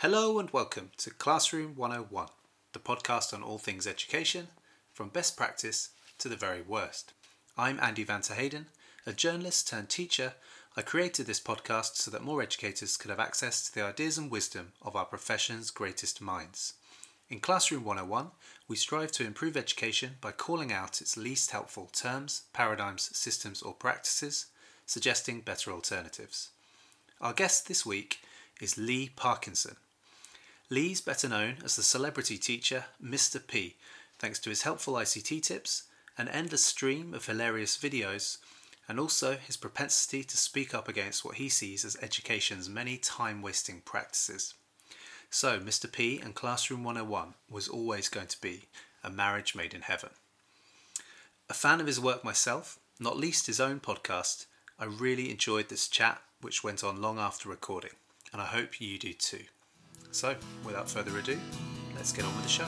Hello and welcome to Classroom 101, the podcast on all things education, from best practice to the very worst. I'm Andy Van Hayden, a journalist turned teacher. I created this podcast so that more educators could have access to the ideas and wisdom of our profession's greatest minds. In Classroom 101, we strive to improve education by calling out its least helpful terms, paradigms, systems, or practices, suggesting better alternatives. Our guest this week is Lee Parkinson. Lee's better known as the celebrity teacher Mr. P, thanks to his helpful ICT tips, an endless stream of hilarious videos, and also his propensity to speak up against what he sees as education's many time wasting practices. So, Mr. P and Classroom 101 was always going to be a marriage made in heaven. A fan of his work myself, not least his own podcast, I really enjoyed this chat, which went on long after recording, and I hope you do too. So, without further ado, let's get on with the show.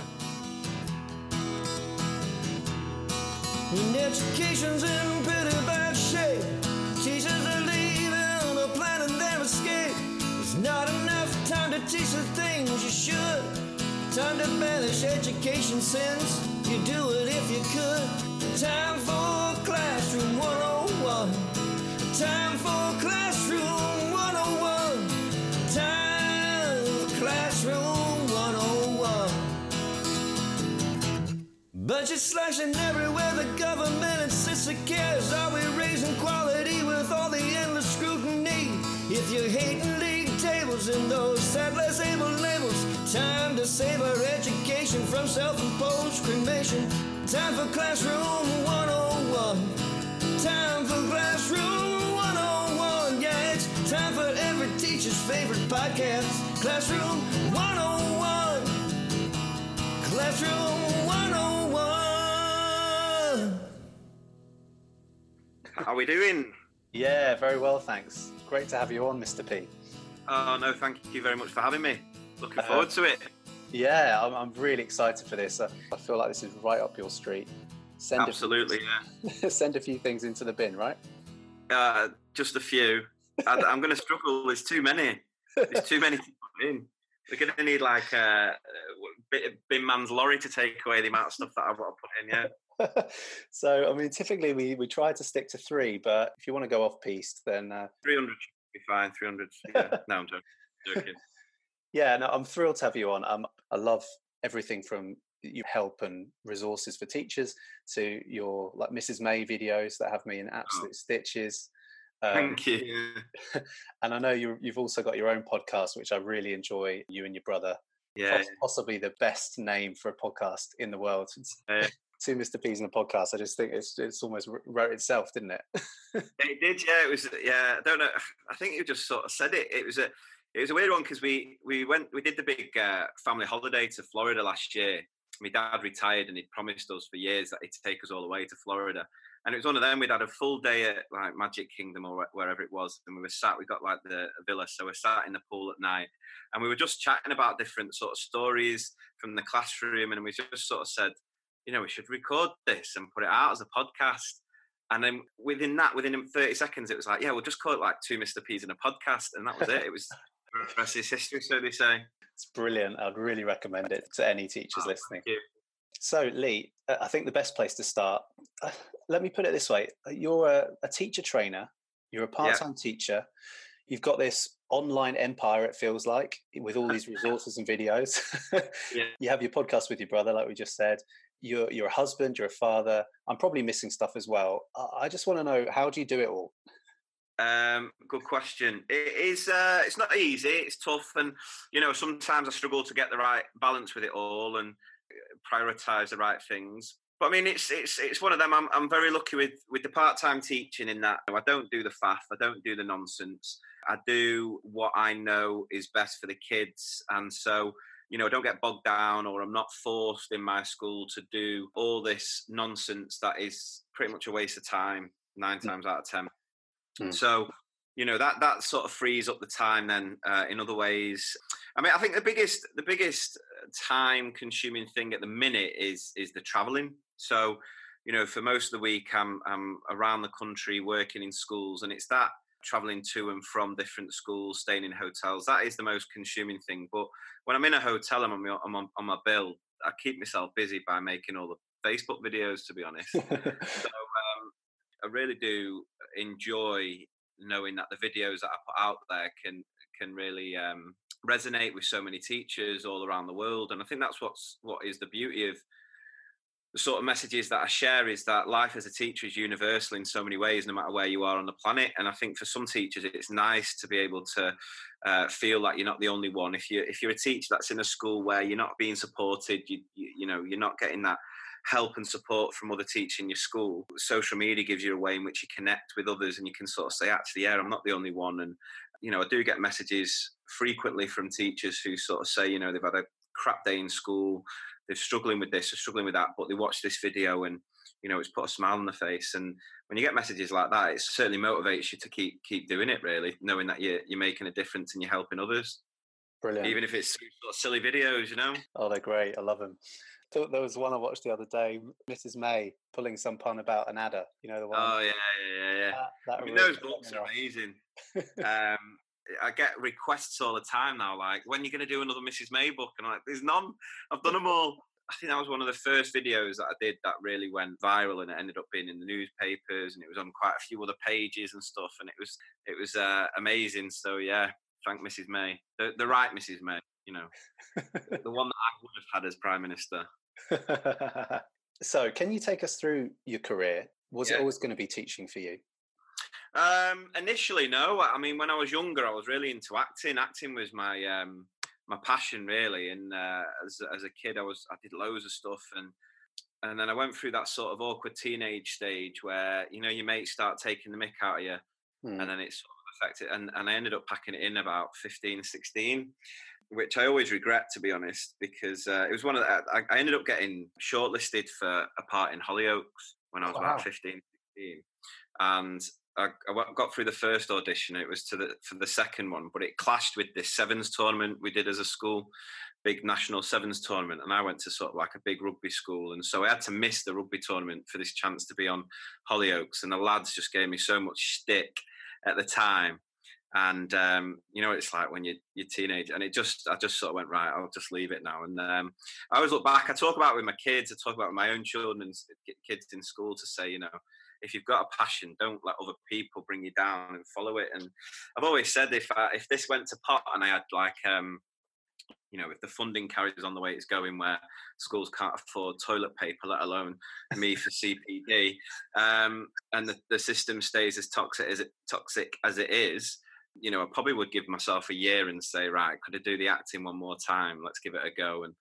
And education's in pretty bad shape. Teachers are leaving their escape. Not enough time to teach the things you should. Time to banish education you do it if you could. Time for classroom 101. Time for classroom Slashing everywhere, the government insists it cares. Are we raising quality with all the endless scrutiny? If you're hating league tables and those sad less able labels, time to save our education from self imposed cremation. Time for classroom 101. Time for classroom 101. Yeah, it's time for every teacher's favorite podcast. Classroom 101. Classroom 101. How are we doing? Yeah, very well, thanks. Great to have you on, Mr. P. Oh no, thank you very much for having me. Looking Uh, forward to it. Yeah, I'm, I'm really excited for this. I, I feel like this is right up your street. Send Absolutely, yeah. Send a few things into the bin, right? Uh, just a few. I, I'm going to struggle. There's too many. There's too many to put in. We're going to need like a, bin man's lorry to take away the amount of stuff that I've got to put in. Yeah. so, I mean, typically we, we try to stick to three, but if you want to go off piste, then uh, 300 should be fine. 300. Yeah. no, I'm joking. joking. yeah, no, I'm thrilled to have you on. Um, I love everything from your help and resources for teachers to your like Mrs. May videos that have me in absolute stitches. Um, Thank you. And I know you, you've also got your own podcast, which I really enjoy. You and your brother, Yeah. Poss- possibly the best name for a podcast in the world. Yeah. Two Mr. P's in a podcast. I just think it's it's almost wrote itself, didn't it? It did, yeah. It was, yeah. I don't know. I think you just sort of said it. It was a, it was a weird one because we we went, we did the big uh, family holiday to Florida last year. My dad retired and he'd promised us for years that he'd take us all the way to Florida. And it was one of them. We'd had a full day at like Magic Kingdom or wherever it was, and we were sat. We got like the villa, so we're sat in the pool at night, and we were just chatting about different sort of stories from the classroom, and we just sort of said, you know, we should record this and put it out as a podcast. And then within that, within 30 seconds, it was like, yeah, we'll just call it like two Mr. P's in a podcast. And that was it. It was the rest is history, so they say. It's brilliant. I'd really recommend it to any teachers Oh, listening. thank you. So, Lee, uh, I think the best place to start, uh, let me put it this way uh, you're a, a teacher trainer, you're a part time teacher, you've got this online empire, it feels like, with all these resources and videos. Yeah. You have your podcast with your brother, like we just said. You're, a husband, you're a father. I'm probably missing stuff as well. I- just want to know how do you do it all? Um, good question. It is. Uh, it's not easy. It's tough, and you know, sometimes I struggle to get the right balance with it all and prioritize the right things. But I mean, it's it's it's one of them. I'm I'm very lucky with with the part time teaching in that I don't do the faff. I don't do the nonsense. I do what I know is best for the kids, and so you know, I don't get bogged down, or I'm not forced in my school to do all this nonsense that is pretty much a waste of time nine times out of ten. Mm. So, you know that that sort of frees up the time then uh, in other ways. I mean, I think the biggest the biggest time consuming thing at the minute is is the traveling. So, you know, for most of the week, I'm I'm around the country working in schools, and it's that traveling to and from different schools, staying in hotels. That is the most consuming thing. But when I'm in a hotel and I'm, I'm on, on my bill, I keep myself busy by making all the Facebook videos, to be honest. so um, I really do enjoy knowing that the videos that I put out there can can really um, resonate with so many teachers all around the world. And I think that's what's what is the beauty of the sort of messages that I share is that life as a teacher is universal in so many ways, no matter where you are on the planet. And I think for some teachers, it's nice to be able to uh, feel like you're not the only one. If you if you're a teacher that's in a school where you're not being supported, you you, you know you're not getting that help and support from other teachers in your school. Social media gives you a way in which you connect with others, and you can sort of say, actually, yeah, I'm not the only one. And you know, I do get messages frequently from teachers who sort of say, you know, they've had a crap day in school they're struggling with this, they're struggling with that, but they watch this video and you know it's put a smile on the face. And when you get messages like that, it certainly motivates you to keep keep doing it. Really, knowing that you're you're making a difference and you're helping others. Brilliant. Even if it's sort of silly videos, you know. Oh, they're great. I love them. There was one I watched the other day, Mrs. May pulling some pun about an adder. You know the one. Oh yeah, yeah, yeah. yeah. That, that I mean, really those books are amazing. um, I get requests all the time now, like when you're going to do another Mrs. May book, and I'm like, there's none. I've done them all. I think that was one of the first videos that I did that really went viral, and it ended up being in the newspapers, and it was on quite a few other pages and stuff, and it was it was uh, amazing. So yeah, thank Mrs. May, the, the right Mrs. May, you know, the one that I would have had as Prime Minister. so, can you take us through your career? Was yeah. it always going to be teaching for you? Um, initially, no. I mean, when I was younger, I was really into acting. Acting was my um, my passion, really. And uh, as as a kid, I was I did loads of stuff, and and then I went through that sort of awkward teenage stage where you know your mates start taking the mick out of you, hmm. and then it sort of affected. And and I ended up packing it in about 15, 16 which I always regret, to be honest, because uh, it was one of the, I, I, ended up getting shortlisted for a part in Hollyoaks when I was wow. about 15, 16. And I, I, got through the first audition. It was to the for the second one, but it clashed with this sevens tournament we did as a school, big national sevens tournament, and I went to sort of like a big rugby school, and so I had to miss the rugby tournament for this chance to be on Hollyoaks, and the lads just gave me so much stick at the time, and um, you know it's like when you you're teenage, and it just I just sort of went right, I'll just leave it now, and um, I always look back. I talk about with my kids, I talk about my own children and kids in school to say, you know if you've got a passion, don't let other people bring you down and follow it. And I've always said if I, if this went to pot and I had like um, you know, if the funding carries on the way it's going, where schools can't afford toilet paper, let alone me for CPD, um, and the, the system stays as toxic as it toxic as it is, you know, I probably would give myself a year and say, right, could I do the acting one more time? Let's give it a go. And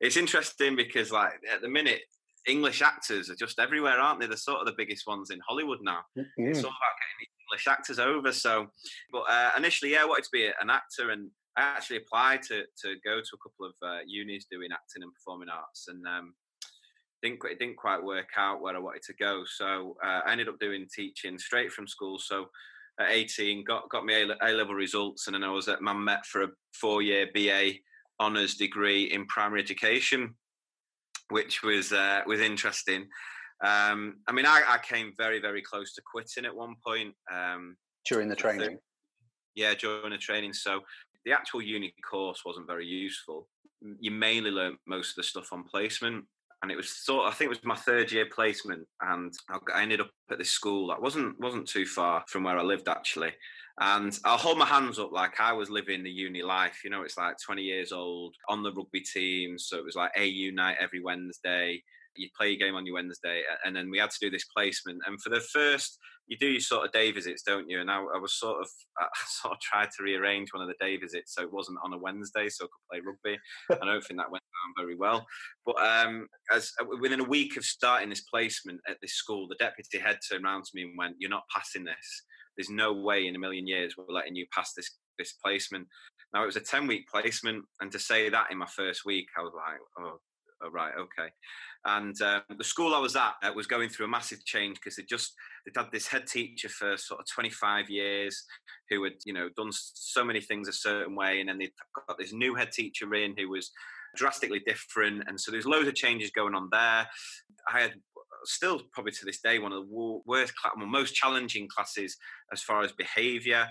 it's interesting because, like, at the minute, English actors are just everywhere, aren't they? They're sort of the biggest ones in Hollywood now. Yeah. It's all about getting English actors over. So, but uh, initially, yeah, I wanted to be an actor, and I actually applied to to go to a couple of uh, unis doing acting and performing arts, and um, didn't it didn't quite work out where I wanted to go. So uh, I ended up doing teaching straight from school. So at 18, got got me A level results, and then I was at Man Met for a four year BA honours degree in primary education which was uh, was interesting. Um, I mean, I, I, came very very close to quitting at one point um, during the training. The, yeah, during the training. So the actual uni course wasn't very useful. You mainly learned most of the stuff on placement, and it was sort. Of, I think it was my third year placement, and I ended up at this school that wasn't wasn't too far from where I lived actually. And I'll hold my hands up like I was living the uni life. You know, it's like 20 years old on the rugby team. So it was like AU night every Wednesday. You play your game on your Wednesday. And then we had to do this placement. And for the first, you do your sort of day visits, don't you? And I, I was sort of, I sort of tried to rearrange one of the day visits so it wasn't on a Wednesday so I could play rugby. I don't think that went down very well. But um, as uh, within a week of starting this placement at this school, the deputy head turned around to me and went, You're not passing this there's no way in a million years we're letting you pass this this placement. Now it was a ten week placement, and to say that in my first week, I was like, oh, oh right, okay. And um, the school I was at uh, was going through a massive change because they just they'd had this head teacher for sort of 25 years who had you know done so many things a certain way, and then they got this new head teacher in who was drastically different, and so there's loads of changes going on there. I had still probably to this day one of the worst, most challenging classes as far as behaviour.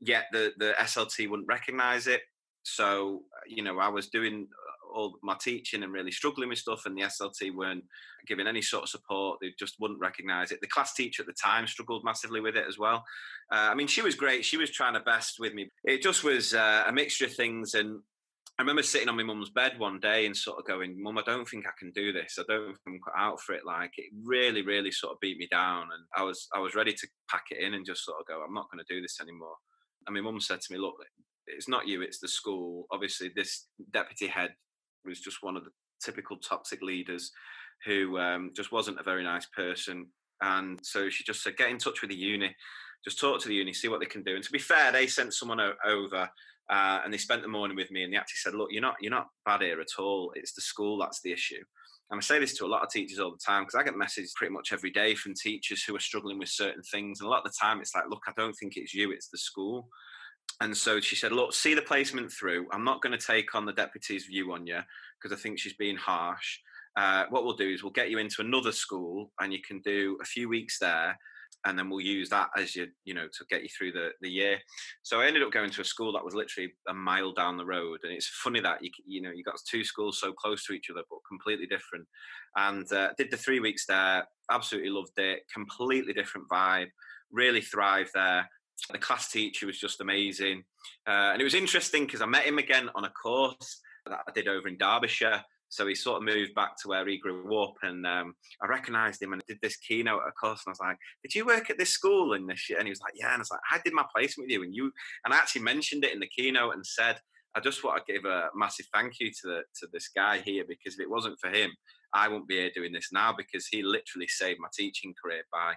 Yet the the SLT wouldn't recognise it. So you know, I was doing all my teaching and really struggling with stuff, and the SLT weren't giving any sort of support. They just wouldn't recognise it. The class teacher at the time struggled massively with it as well. Uh, I mean, she was great. She was trying her best with me. It just was uh, a mixture of things, and I remember sitting on my mum's bed one day and sort of going, "Mum, I don't think I can do this. I don't think I'm cut out for it." Like it really, really sort of beat me down, and I was I was ready to pack it in and just sort of go, "I'm not going to do this anymore." And my mum said to me, "Look, it's not you, it's the school. Obviously, this deputy head was just one of the typical toxic leaders who um, just wasn't a very nice person. And so she just said, get in touch with the uni, just talk to the uni, see what they can do. And to be fair, they sent someone over uh, and they spent the morning with me and they actually said, look, you're not, you're not bad here at all. It's the school that's the issue. And I say this to a lot of teachers all the time because I get messages pretty much every day from teachers who are struggling with certain things. And a lot of the time it's like, look, I don't think it's you, it's the school. And so she said, look, see the placement through. I'm not going to take on the deputy's view on you because I think she's being harsh. Uh, what we'll do is we'll get you into another school and you can do a few weeks there and then we'll use that as you you know to get you through the the year so i ended up going to a school that was literally a mile down the road and it's funny that you you know you got two schools so close to each other but completely different and uh, did the three weeks there absolutely loved it completely different vibe really thrived there the class teacher was just amazing uh, and it was interesting because i met him again on a course that I did over in Derbyshire. So he sort of moved back to where he grew up, and um, I recognised him and I did this keynote at a course, and I was like, "Did you work at this school in this?" Year? And he was like, "Yeah." And I was like, "I did my placement with you," and you and I actually mentioned it in the keynote and said, "I just want to give a massive thank you to the to this guy here because if it wasn't for him, I wouldn't be here doing this now because he literally saved my teaching career by."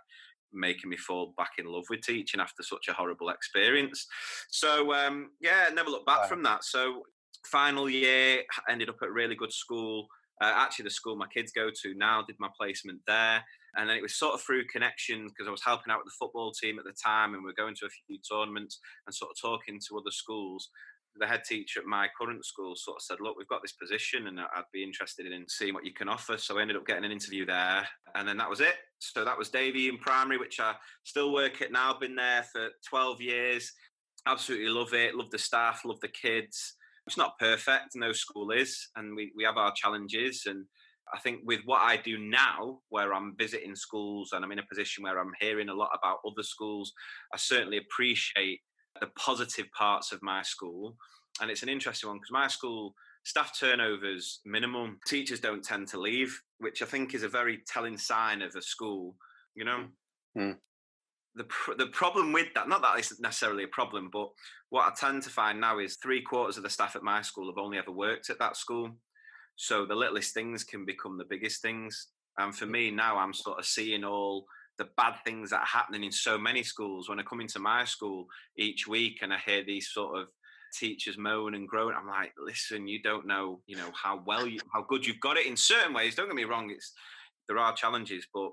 making me fall back in love with teaching after such a horrible experience. So um, yeah, never looked back wow. from that. So final year, ended up at a really good school. Uh, actually, the school my kids go to now did my placement there. And then it was sort of through connections because I was helping out with the football team at the time and we are going to a few tournaments and sort of talking to other schools. The head teacher at my current school sort of said, Look, we've got this position and I'd be interested in seeing what you can offer. So I ended up getting an interview there. And then that was it. So that was Davyhulme primary, which I still work at now. Been there for 12 years. Absolutely love it. Love the staff, love the kids it's not perfect, no school is, and we, we have our challenges. And I think with what I do now, where I'm visiting schools and I'm in a position where I'm hearing a lot about other schools, I certainly appreciate the positive parts of my school. And it's an interesting one because my school staff turnovers minimum. Teachers don't tend to leave, which I think is a very telling sign of a school. You know, mm the pr- the problem with that, not that it's necessarily a problem, but what I tend to find now is three quarters of the staff at my school have only ever worked at that school. So the littlest things can become the biggest things. And for me now, I'm sort of seeing all the bad things that are happening in so many schools. When I come into my school each week and I hear these sort of teachers moan and groan, I'm like, listen, you don't know, you know, how well you, how good you've got it in certain ways. Don't get me wrong, it's there are challenges, but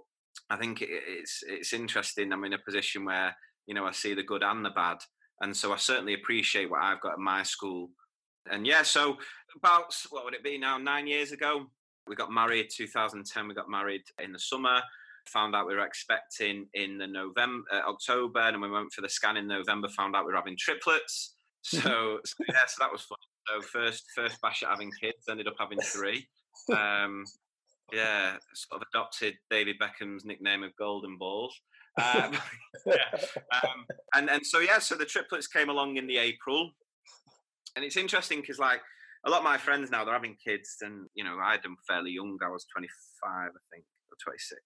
I think it's it's interesting. I'm in a position where you know I see the good and the bad, and so I certainly appreciate what I've got at my school. And yeah, so about what would it be now? Nine years ago, we got married. 2010, we got married in the summer. Found out we were expecting in the November, uh, October, and we went for the scan in November. Found out we were having triplets. So, so yeah, so that was fun. So first first bash at having kids, ended up having three. Um, yeah, sort of adopted David Beckham's nickname of Golden Balls. Um, yeah. um, and and so yeah, so the triplets came along in the April, and it's interesting because like a lot of my friends now they're having kids, and you know I had them fairly young. I was twenty five, I think, or twenty six,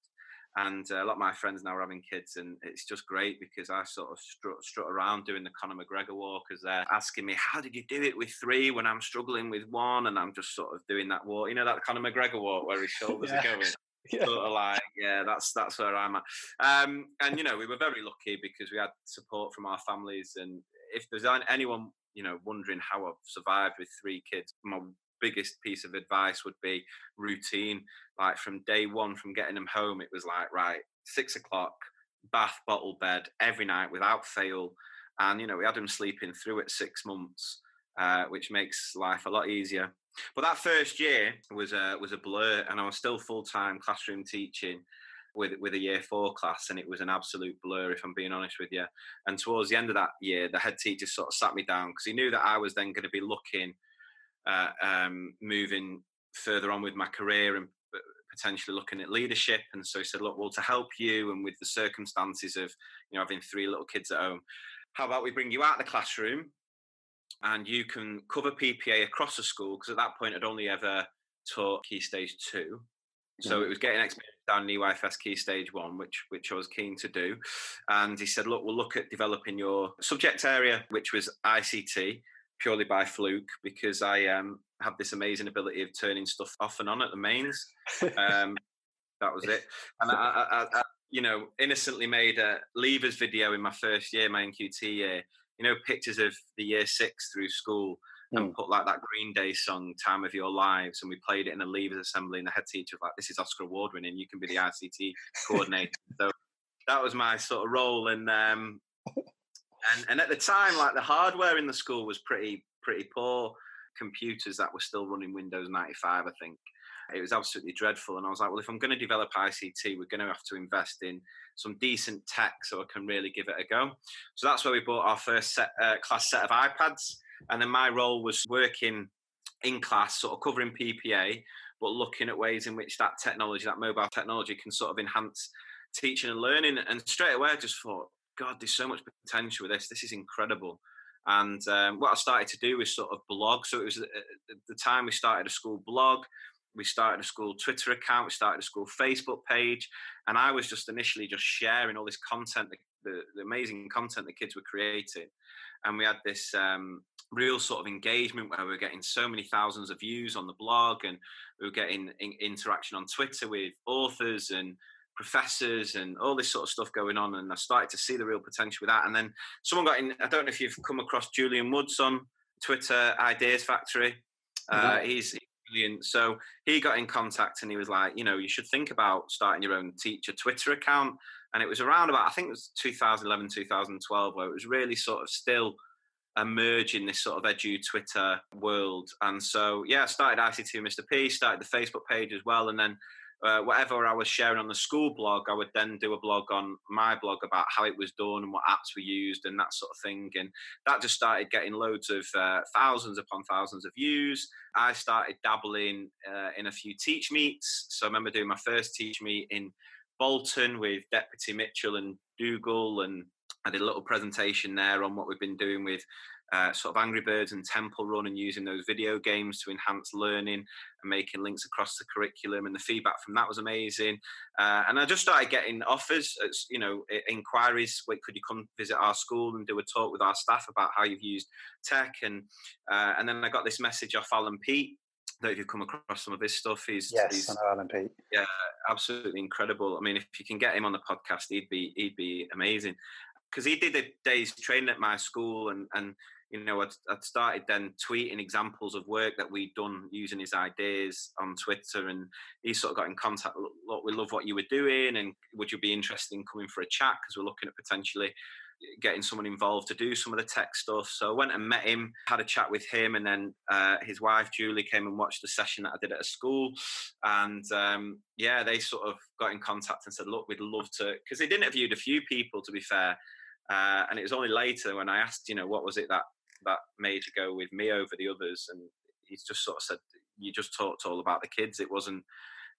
and uh, a lot of my friends now are having kids, and it's just great because I sort of strut, strut around doing the Conor McGregor walk as they're asking me, "How did you do it with three when I'm struggling with one?" And I'm just sort of doing that walk, you know, that Conor McGregor walk where his shoulders yeah. are going. Yeah. Sort of like, yeah, that's that's where I'm at. Um, and you know, we were very lucky because we had support from our families. And if there's anyone, you know, wondering how I've survived with three kids, my biggest piece of advice would be routine. Like from day one, from getting them home, it was like, right, six o'clock, bath, bottle, bed every night without fail. And, you know, we had them sleeping through at six months. uh, which makes life a lot easier. But that first year was a was a blur, and I was still full time classroom teaching with with a year four class, and it was an absolute blur, if I'm being honest with you. And towards the end of that year, the head teacher sort of sat me down because he knew that I was then going to be looking, uh, um, moving further on with my career and potentially looking at leadership. And so he said, "Look, well, to help you and with the circumstances of you know having three little kids at home, how about we bring you out of the classroom and you can cover PPA across the school because at that point I'd only ever taught Key Stage Two, so it was getting experience down in EYFS Key Stage One, which which I was keen to do. And he said, "Look, we'll look at developing your subject area, which was ICT." Purely by fluke, because I um, have this amazing ability of turning stuff off and on at the mains. Um, that was it. And I, I, I, you know, innocently made a leavers video in my first year, my NQT year, you know, pictures of the year six through school and mm. put like that Green Day song, Time of Your Lives, and we played it in a leavers assembly, and the head teacher was like, This is Oscar Award winning, you can be the ICT coordinator. so that was my sort of role. And um and and at the time, like the hardware in the school was pretty pretty poor. Computers that were still running Windows 95, I think. It was absolutely dreadful. And I was like, well, if I'm going to develop ICT, we're going to have to invest in some decent tech so I can really give it a go. So that's where we bought our first set, uh, class set of iPads. And then my role was working in class, sort of covering PPA, but looking at ways in which that technology, that mobile technology, can sort of enhance teaching and learning. And straight away, I just thought, God, there's so much potential with this. This is incredible. And um, what I started to do was sort of blog. So it was at the time we started a school blog we started a school Twitter account, we started a school Facebook page, and I was just initially just sharing all this content, the, the, the amazing content the kids were creating, and we had this um, real sort of engagement where we were getting so many thousands of views on the blog, and we were getting in, interaction on Twitter with authors and professors and all this sort of stuff going on, and I started to see the real potential with that. And then someone got in. I don't know if you've come across Julian Woods on Twitter, Ideas Factory. Uh, he's brilliant. So he got in contact and he was like, you know, you should think about starting your own teacher Twitter account. And it was around about, I think it was 2011, 2012, where it was really sort of still emerging this sort of edu Twitter world. And so, yeah, I started ICT Mr. P, started the Facebook page as well. And then uh, whatever I was sharing on the school blog, I would then do a blog on my blog about how it was done and what apps were used and that sort of thing. And that just started getting loads of uh, thousands upon thousands of views. I started dabbling uh, in a few teach meets. So I remember doing my first teach meet in Bolton with Deputy Mitchell and Dougal, and I did a little presentation there on what we've been doing with uh, sort of Angry Birds and Temple Run and using those video games to enhance learning and making links across the curriculum. And the feedback from that was amazing. Uh, and I just started getting offers, you know, inquiries. Wait, could you come visit our school and do a talk with our staff about how you've used tech? And uh, and then I got this message off Alan Peat. That if you've come across some of his stuff, he's yes, he's, I know Alan Peat. Yeah, absolutely incredible. I mean, if you can get him on the podcast, he'd be he'd be amazing because he did a day's training at my school and and you know, I'd, I'd, started then tweeting examples of work that we'd done using his ideas on Twitter, and he sort of got in contact. Look, we love what you were doing, and would you be interested in coming for a chat? Because we're looking at potentially getting someone involved to do some of the tech stuff. So I went and met him, had a chat with him, and then uh, his wife Julie came and watched the session that I did at a school. And um, yeah, they sort of got in contact and said, "Look, we'd love to," because they'd interviewed a few people, to be fair. Uh, and it was only later when I asked, you know, what was it that that made to go with me over the others. And he's just sort of said, you just talked all about the kids. It wasn't,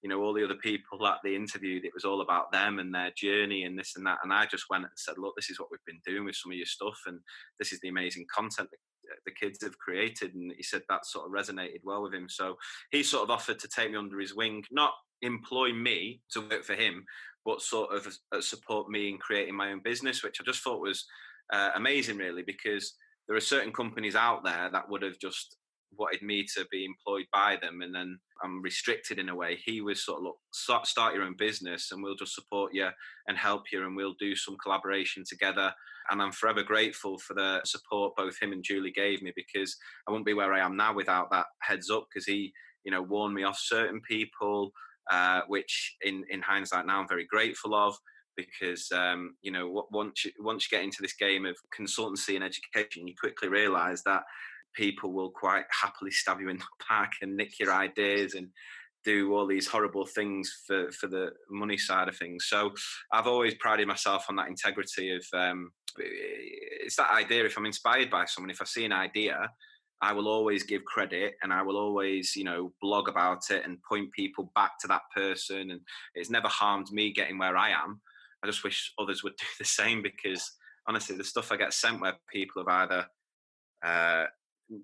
you know, all the other people that they interviewed. It was all about them and their journey and this and that. And I just went and said, look, this is what we've been doing with some of your stuff, and this is the amazing content that the kids have created. And he said that sort of resonated well with him. So he sort of offered to take me under his wing, not employ me to work for him, but sort of uh, support me in creating my own business, which I just thought was uh, amazing, really, because there are certain companies out there that would have just wanted me to be employed by them and then I'm restricted in a way. He was sort of look, start your own business and we'll just support you and help you and we'll do some collaboration together. And I'm forever grateful for the support both him and Julie gave me because I wouldn't be where I am now without that heads up because he, you know, warned me off certain people, uh, which in, in hindsight now I'm very grateful of because um, you know once you, once you get into this game of consultancy and education, you quickly realise that people will quite happily stab you in the back and nick your ideas and do all these horrible things for for the money side of things. So I've always prided myself on that integrity of um, it's that idea. If I'm inspired by someone, if I see an idea, I will always give credit and I will always, you know, blog about it and point people back to that person. And it's never harmed me getting where I am. I just wish others would do the same because honestly, the stuff I get sent where people have either uh,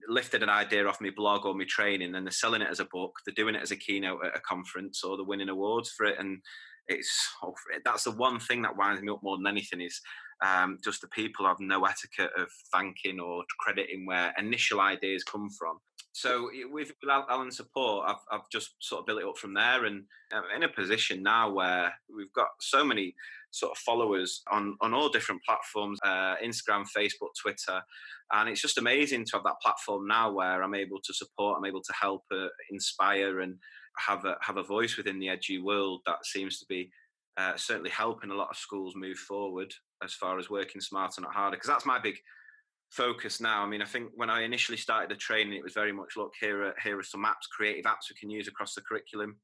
lifted an idea off my blog or my training and they're selling it as a book, they're doing it as a keynote at a conference or they're winning awards for it. And it's oh, that's the one thing that winds me up more than anything is um, just the people have no etiquette of thanking or crediting where initial ideas come from. So with Alan's support, I've, I've just sort of built it up from there, and I'm in a position now where we've got so many sort of followers on on all different platforms, uh, Instagram, Facebook, Twitter, and it's just amazing to have that platform now where I'm able to support, I'm able to help, uh, inspire, and have a have a voice within the edu world that seems to be uh, certainly helping a lot of schools move forward as far as working smarter, not harder. Because that's my big focus now. I mean, I think when I initially started the training, it was very much look here are here are some apps, creative apps we can use across the curriculum.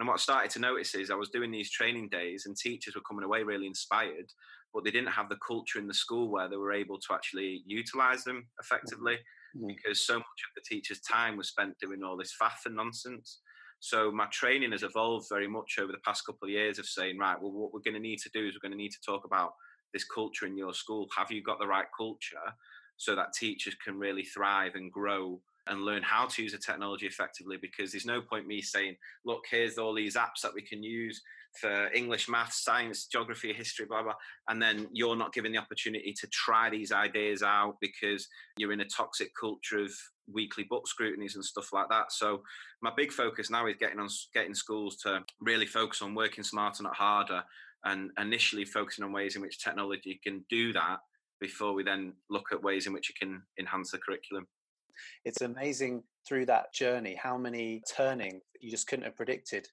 And what I started to notice is I was doing these training days, and teachers were coming away really inspired, but they didn't have the culture in the school where they were able to actually utilize them effectively, mm-hmm. because so much of the teacher's time was spent doing all this faff and nonsense. So my training has evolved very much over the past couple of years of saying, right, well, what we're going to need to do is we're going to need to talk about this culture in your school. Have you got the right culture so that teachers can really thrive and grow and learn how to use the technology effectively? Because there's no point me saying, look, here's all these apps that we can use for English, maths, science, geography, history, blah, blah. And then you're not given the opportunity to try these ideas out because you're in a toxic culture of weekly book scrutinies and stuff like that. So my big focus now is getting on getting schools to really focus on working smarter, not harder, and initially focusing on ways in which technology can do that before we then look at ways in which it can enhance the curriculum. It's amazing through that journey how many turning you just couldn't have predicted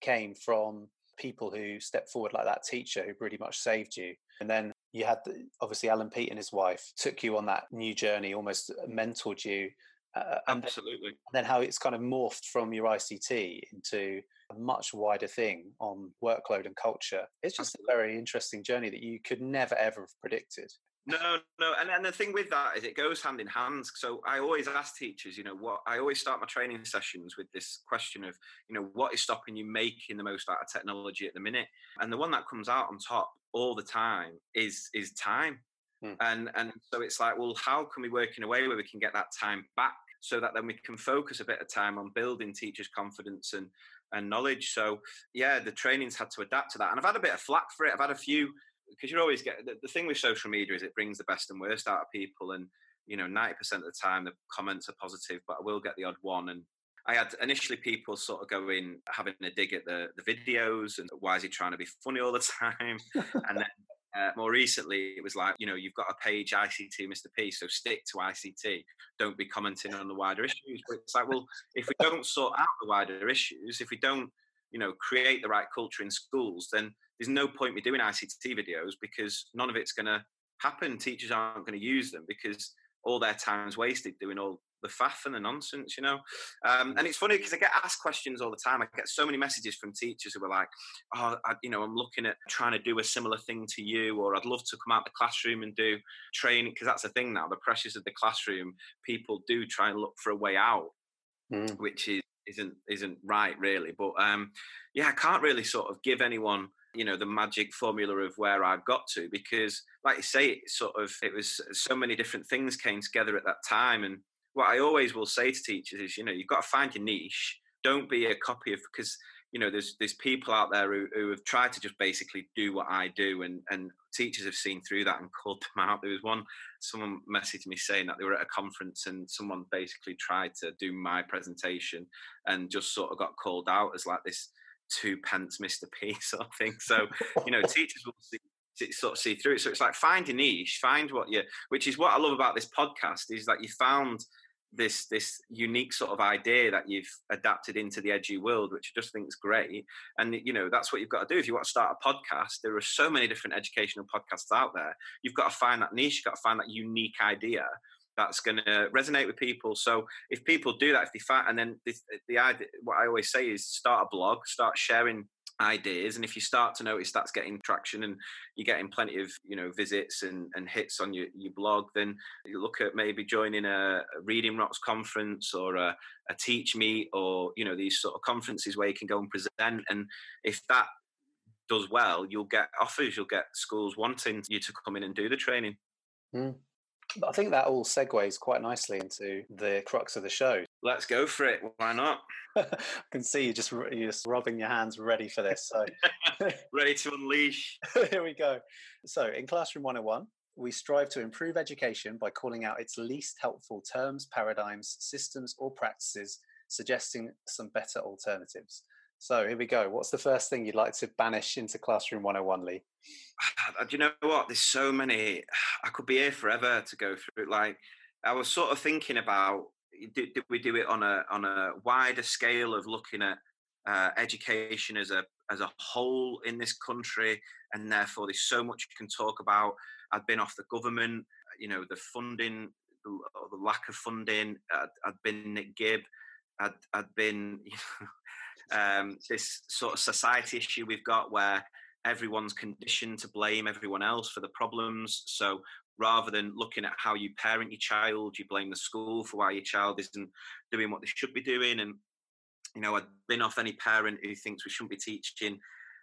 came from people who stepped forward like that teacher who pretty much saved you. And then you had the, obviously Alan Peat and his wife took you on that new journey, almost mentored you. Uh, and Absolutely. Then, and then how it's kind of morphed from your ICT into a much wider thing on workload and culture. It's just Absolutely. a very interesting journey that you could never ever have predicted. No, no, and, and the thing with that is it goes hand in hand. So I always ask teachers, you know, what I always start my training sessions with this question of, you know, what is stopping you making the most out of technology at the minute? And the one that comes out on top all the time is is time. Hmm. And and so it's like, well, how can we work in a way where we can get that time back so that then we can focus a bit of time on building teachers' confidence and and knowledge. So yeah, the training's had to adapt to that. And I've had a bit of flack for it. I've had a few because you're always get the, the thing with social media is it brings the best and worst out of people and you know 90% of the time the comments are positive but i will get the odd one and I had initially people sort of going having a dig at the, the videos and why is he trying to be funny all the time? and then uh, more recently, it was like, you know, you've got a page ICT Mr. P, so stick to ICT. Don't be commenting on the wider issues. But it's like, well, if we don't sort out the wider issues, if we don't, you know, create the right culture in schools, then there's no point me doing ICT videos because none of it's going to happen. Teachers aren't going to use them because all their time's wasted doing all the faff and the nonsense, you know. Um, and it's funny because I get asked questions all the time. I get so many messages from teachers who are like, "Oh, I, you know, I'm looking at trying to do a similar thing to you, or I'd love to come out the classroom and do training." Because that's the thing now. The pressures of the classroom, people do try and look for a way out, mm. which is isn't isn't right really. But um, yeah, I can't really sort of give anyone you know the magic formula of where I've got to because like you say it sort of it was so many different things came together at that time. And what I always will say to teachers is you know you've got to find your niche. Don't be a copy of because you know there's there's people out there who, who have tried to just basically do what I do and and teachers have seen through that and called them out. There was one someone messaged me saying that they were at a conference and someone basically tried to do my presentation and just sort of got called out as like this two pence Mr. P sort of thing. So, you know, teachers will see sort of see through it. So it's like find a niche, find what you which is what I love about this podcast is that you found this this unique sort of idea that you've adapted into the edu world, which I just think is great. And you know, that's what you've got to do. If you want to start a podcast, there are so many different educational podcasts out there. You've got to find that niche, you've got to find that unique idea that's going to resonate with people. So if people do that, if they find, and then the, the idea, what I always say is start a blog, start sharing ideas and if you start to notice that's getting traction and you're getting plenty of you know visits and, and hits on your, your blog then you look at maybe joining a, reading rocks conference or a, a teach meet or you know these sort of conferences where you can go and present and if that does well you'll get offers you'll get schools wanting you to come in and do the training mm. I think that all segues quite nicely into the crux of the show. Let's go for it. Why not? I can see you just you're just rubbing your hands ready for this. So ready to unleash. Here we go. So in Classroom 101, we strive to improve education by calling out its least helpful terms, paradigms, systems, or practices, suggesting some better alternatives. So here we go. What's the first thing you'd like to banish into Classroom 101, Lee? Do you know what? There's so many. I could be here forever to go through. Like I was sort of thinking about, did, did we do it on a on a wider scale of looking at uh, education as a as a whole in this country, and therefore there's so much you can talk about. I've been off the government, you know, the funding, the, the lack of funding. I'd, I'd been Nick Gibb. I'd, I'd been, you know, um, this sort of society issue we've got where everyone's conditioned to blame everyone else for the problems. So rather than looking at how you parent your child, you blame the school for why your child isn't doing what they should be doing. And you know, I've been off any parent who thinks we shouldn't be teaching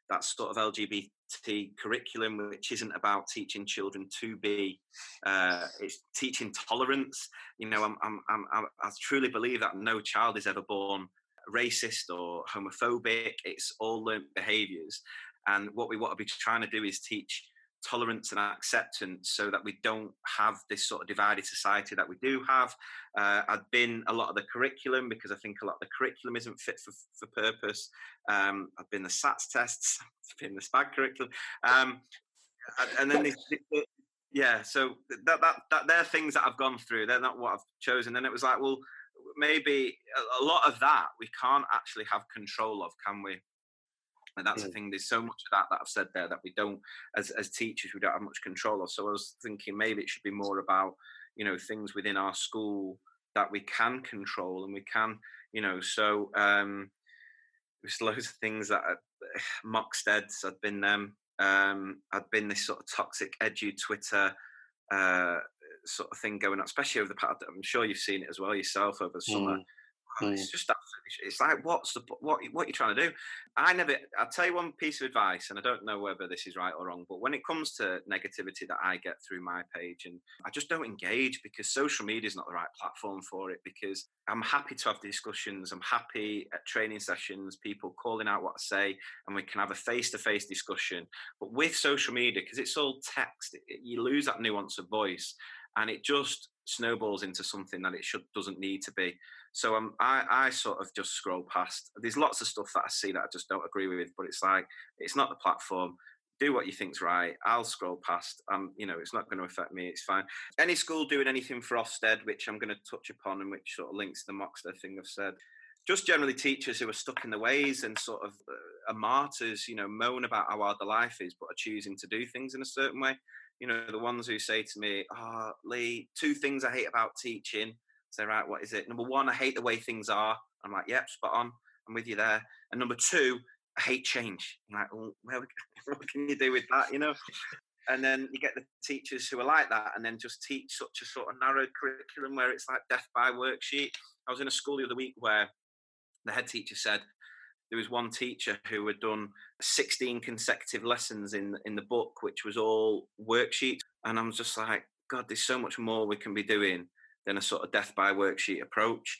that sort of LGBT curriculum, which isn't about teaching children to be. Uh, it's teaching tolerance. You know, I'm, I'm, I'm, I truly believe that no child is ever born racist or homophobic. It's all learned behaviors. And what we want to be trying to do is teach tolerance and acceptance so that we don't have this sort of divided society that we do have. Uh, I've been a lot of the curriculum because I think a lot of the curriculum isn't fit for, for purpose. Um, I've been the SATs tests, I've been the SPAG curriculum. Um, and then, they, yeah, so that, that, that, they're things that I've gone through. They're not what I've chosen. And it was like, well, maybe a, lot of that we can't actually have control of, can we? And that's the thing. There's so much of that that I've said there that we don't, as as teachers, we don't have much control of. So I was thinking maybe it should be more about, you know, things within our school that we can control and we can, you know. So um, there's loads of things that uh, Mocksteads. I've been them. Um, I've been this sort of toxic edu Twitter uh, sort of thing going on, especially over the past. I'm sure you've seen it as well yourself over the summer. Mm. Mm. It's just it's like what's the what what you're trying to do. I never. I'll tell you one piece of advice, and I don't know whether this is right or wrong, but when it comes to negativity that I get through my page, and I just don't engage because social media is not the right platform for it. Because I'm happy to have discussions. I'm happy at training sessions, people calling out what I say, and we can have a face-to-face discussion. But with social media, because it's all text, it, you lose that nuance of voice and it just snowballs into something that it should doesn't need to be. So um, I I sort of just scroll past. There's lots of stuff that I see that I just don't agree with, but it's like it's not the platform. Do what you think's right. I'll scroll past. Um, you know, it's not going to affect me. It's fine. Any school doing anything for Ofsted, which I'm going to touch upon, and which sort of links to the Mockstead thing I've said. Just generally teachers who are stuck in the ways and sort of uh, are martyrs, you know, moan about how hard the life is, but are choosing to do things in a certain way you know, the ones who say to me, "Ah, oh, Lee, two things I hate about teaching." Say, right, what is it? Number one, I hate the way things are. I'm like, yep, spot on. I'm with you there. And number two, I hate change. I'm like, well, what can you do with that? You know. and then you get the teachers who are like that, and then just teach such a sort of narrow curriculum where it's like death by worksheet. I was in a school the other week where the head teacher said, there was one teacher who had done 16 consecutive lessons in in the book, which was all worksheets, and I was just like, God, there's so much more we can be doing than a sort of death by worksheet approach.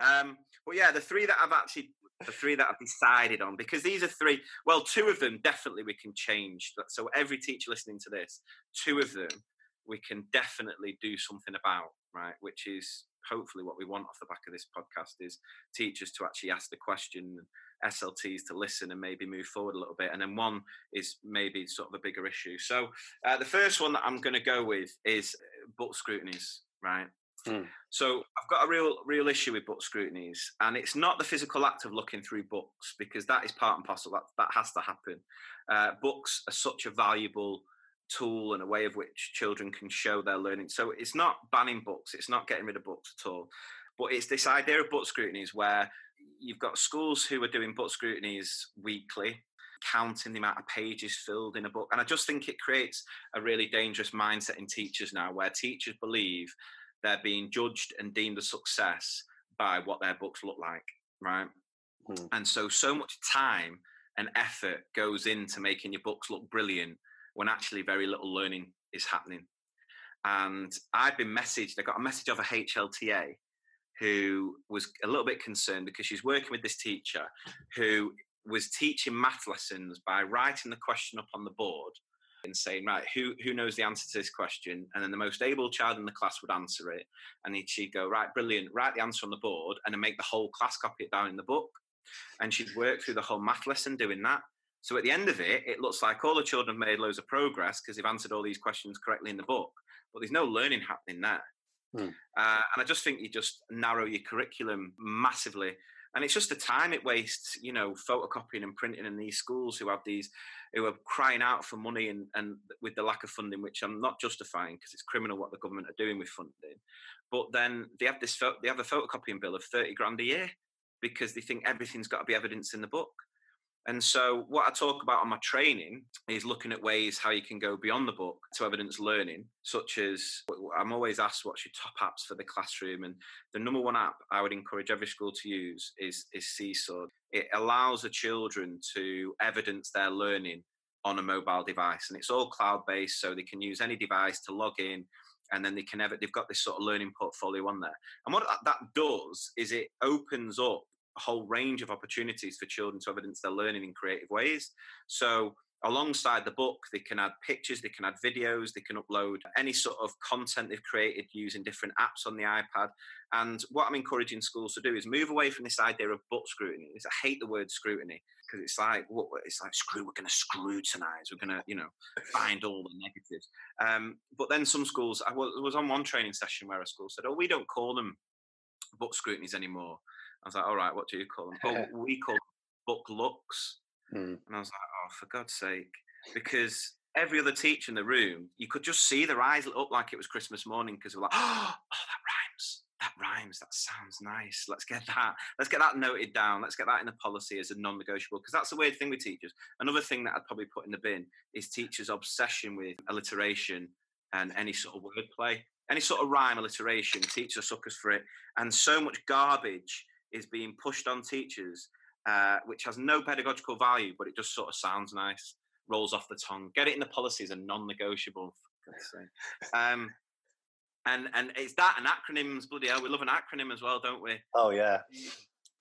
Um, but yeah, the three that I've actually the three that I've decided on because these are three. Well, two of them definitely we can change. So every teacher listening to this, two of them we can definitely do something about, right? Which is hopefully what we want off the back of this podcast is teachers to actually ask the question SLTs to listen and maybe move forward a little bit. And then one is maybe sort of a bigger issue. So uh, the first one that I'm going to go with is uh, book scrutinies, right? Mm. So I've got a real, real issue with book scrutinies, and it's not the physical act of looking through books because that is part and parcel. That that has to happen. Uh, books are such a valuable tool and a way of which children can show their learning. So it's not banning books, it's not getting rid of books at all, but it's this idea of book scrutinies where you've got schools who are doing book scrutinies weekly, counting the amount of pages filled in a book. And I just think it creates a really dangerous mindset in teachers now where teachers believe they're being judged and deemed a success by what their books look like, right? Mm. And so, so much time and effort goes into making your books look brilliant when actually very little learning is happening. And I've been messaged, I got a message of a HLTA who was a little bit concerned because she's working with this teacher who was teaching math lessons by writing the question up on the board and saying, right, who who knows the answer to this question? And then the most able child in the class would answer it. And she'd go, right, brilliant, write the answer on the board and then make the whole class copy it down in the book. And she'd work through the whole math lesson doing that. So at the end of it, it looks like all the children have made loads of progress because they've answered all these questions correctly in the book, but there's no learning happening there. Hmm. Uh, and I just think you just narrow your curriculum massively. And it's just the time it wastes you know photocopying and printing in these schools who have these who are crying out for money and, and with the lack of funding which i'm not justifying because it's criminal what the government are doing with funding. But then they have this they have a photocopying bill of 30 grand a year because they think everything's got to be evidence in the book and so, what I talk about on my training is looking at ways how you can go beyond the book to evidence learning, such as I'm always asked what's your top apps for the classroom. And the number one app I would encourage every school to use is, is Seesaw. It allows the children to evidence their learning on a mobile device, and it's all cloud based, so they can use any device to log in. And then they can ever, they've got this sort of learning portfolio on there. And what that does is it opens up a whole range of opportunities for children to evidence their learning in creative ways. So alongside the book they can add pictures they can add videos they can upload any sort of content they've created using different apps on the ipad. And what i'm encouraging schools to do is move away from this idea of book scrutiny. I hate the word scrutiny because it's like what it's like screw we're going to scrutinize we're going to you know find all the negatives. Um, but then some schools I was, on one training session where a school said oh we don't call them book scrutinies anymore I was like, all right, what do you call them? oh, we call book looks. Mm. And I was like, oh, for God's sake. Because every other teacher in the room, you could just see their eyes lit up like it was Christmas morning because we're like, oh, that rhymes. That rhymes. That sounds nice. Let's get that. Let's get that noted down. Let's get that in the policy as a non-negotiable. Because that's the weird thing with teachers. Another thing that I'd probably put in the bin is teachers' obsession with alliteration and any sort of wordplay, any sort of rhyme alliteration. Teachers are suckers for it, and so much garbage is being pushed on teachers, uh, which has no pedagogical value, but it just sort of sounds nice, rolls off the tongue. Get it in the policies and non-negotiable. um, and and it's that and acronyms. Bloody hell, we love an acronym as well, don't we? Oh yeah.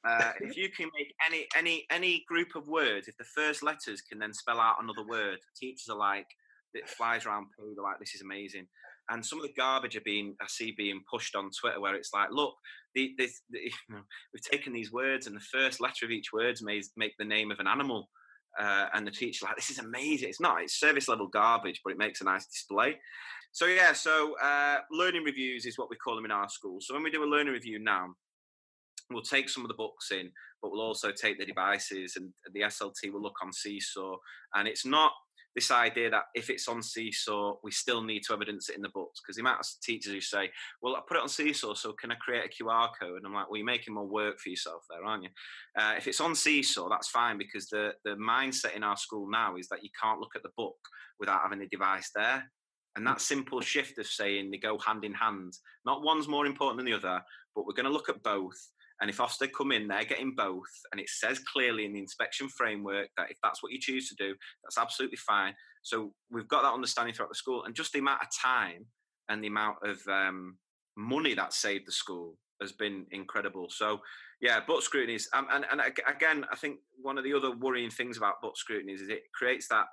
Uh, if you can make any any any group of words, if the first letters can then spell out another word, teachers are like, it flies around poo. They're like, this is amazing. And some of the garbage are being I see being pushed on Twitter, where it's like, look, the, this, the, you know, we've taken these words, and the first letter of each word may make the name of an animal. Uh, and the teacher like, this is amazing. It's not, it's service level garbage, but it makes a nice display. So yeah, so uh, learning reviews is what we call them in our school. So when we do a learning review now, we'll take some of the books in, but we'll also take the devices, and the SLT will look on Seesaw. And it's not this idea that if it's on Seesaw, we still need to evidence it in the books. Because the amount of teachers who say, "Well, I put it on Seesaw, so can I create a QR code?" And I'm like, "Well, you're making more work for yourself there, aren't you?" Uh, if it's on Seesaw, that's fine because the the mindset in our school now is that you can't look at the book without having a device there. And that simple shift of saying they go hand in hand, not one's more important than the other, but we're going to look at both and if Ofsted come in, they're getting both. And it says clearly in the inspection framework that if that's what you choose to do, that's absolutely fine. So we've got that understanding throughout the school. And just the amount of time and the amount of um, money that saved the school has been incredible. So, yeah, book scrutinies. Um, and, and again, I think one of the other worrying things about book scrutinies is it creates that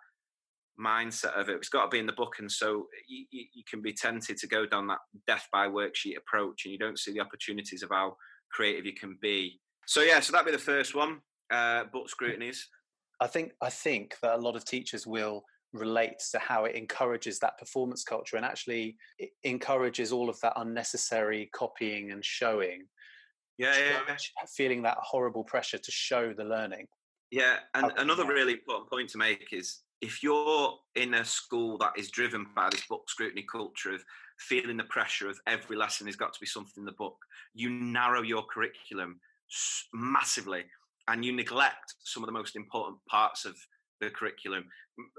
mindset of it. It's got to be in the book, and so you, you, can be tempted to go down that death by worksheet approach, and you don't see the opportunities of how creative you can be. So yeah, so that'd be the first one. Uh, book scrutinies. I think I think that a lot of teachers will relate to how it encourages that performance culture and actually encourages all of that unnecessary copying and showing. Yeah, yeah, yeah. Feeling that horrible pressure to show the learning. Yeah, and another really important point to make is if you're in a school that is driven by this book scrutiny culture of feeling the pressure of every lesson has got to be something in the book, you narrow your curriculum massively and you neglect some of the most important parts of the curriculum,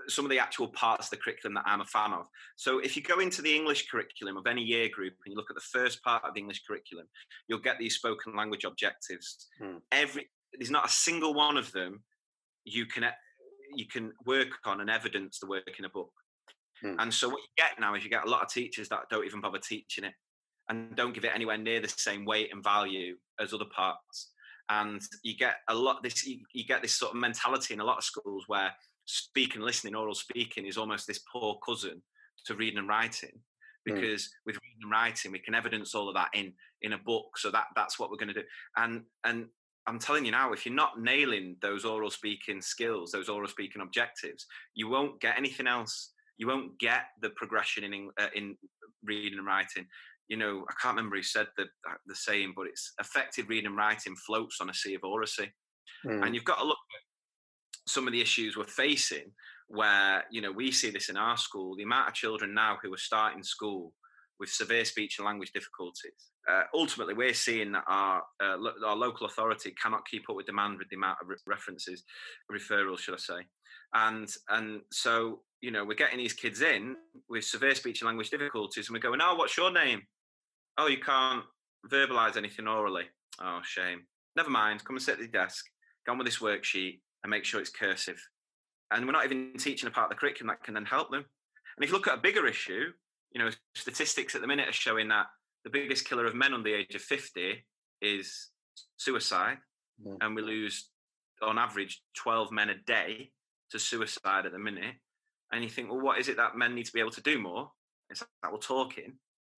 some of the actual parts of the curriculum that I'm a fan of. So if you go into the English curriculum of any year group and you look at the first part of the English curriculum, you'll get these spoken language objectives. Hmm. Every there's not a single one of them you can you can work on and evidence the work in a book. Hmm. And so what you get now is you get a lot of teachers that don't even bother teaching it and don't give it anywhere near the same weight and value as other parts and you get a lot this you, you, get this sort of mentality in a lot of schools where speaking listening oral speaking is almost this poor cousin to reading and writing hmm. because mm. with reading and writing we can evidence all of that in in a book so that that's what we're going to do and and i'm telling you now if you're not nailing those oral speaking skills those oral speaking objectives you won't get anything else you won't get the progression in uh, in reading and writing you know, I can't remember who said the uh, the saying, but it's effective reading and writing floats on a sea of oracy. Mm. And you've got to look at some of the issues we're facing where, you know, we see this in our school, the amount of children now who are starting school with severe speech and language difficulties. Uh, ultimately, we're seeing that our uh, lo- our local authority cannot keep up with demand with the amount of re- references, referrals, should I say? And and so you know we're getting these kids in with severe speech and language difficulties, and we're going, "Oh, what's your name?" oh, you can't verbalize anything orally. Oh, shame. Never mind. Come and sit at the desk. Go on with this worksheet and make sure it's cursive. And we're not even teaching a part of the curriculum that can then help them. And if you look at a bigger issue, you know, statistics at the minute are showing that the biggest killer of men under the age of 50 is suicide. Mm. And we lose, on average, 12 men a day to suicide at the minute. And you think, well, what is it that men need to be able to do more? It's that we're talking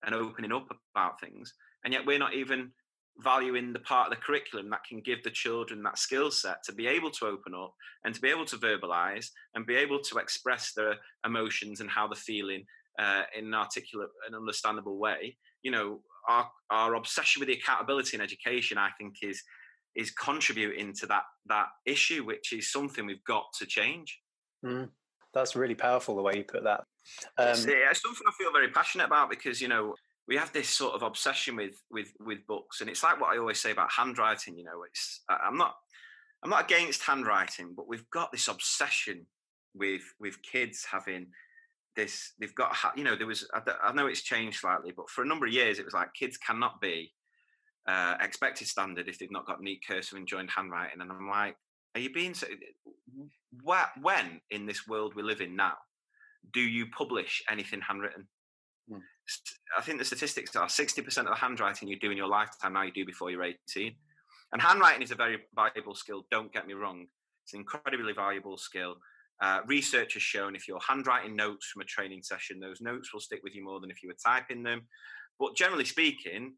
and opening up about things. And yet we're not even valuing the part of the curriculum that can give the children that skill set to be able to open up and to be able to verbalize and be able to express their emotions and how they're feeling uh, in an articulate and understandable way. You know, our our obsession with the accountability in education, I think, is is contributing to that that issue, which is something we've got to change. Mm, that's really powerful the way you put that. Um, it's, it's something I feel very passionate about because you know we have this sort of obsession with with with books, and it's like what I always say about handwriting. You know, it's I'm not I'm not against handwriting, but we've got this obsession with with kids having this. They've got you know there was I know it's changed slightly, but for a number of years it was like kids cannot be uh, expected standard if they've not got neat cursive and joined handwriting, and I'm like, are you being so? When in this world we live in now do you publish anything handwritten? Mm. I think the statistics are 60% of the handwriting you do in your lifetime now you do before you're 18. And handwriting is a very valuable skill, don't get me wrong. It's an incredibly valuable skill. Uh, research has shown if you're handwriting notes from a training session, those notes will stick with you more than if you were typing them. But generally speaking,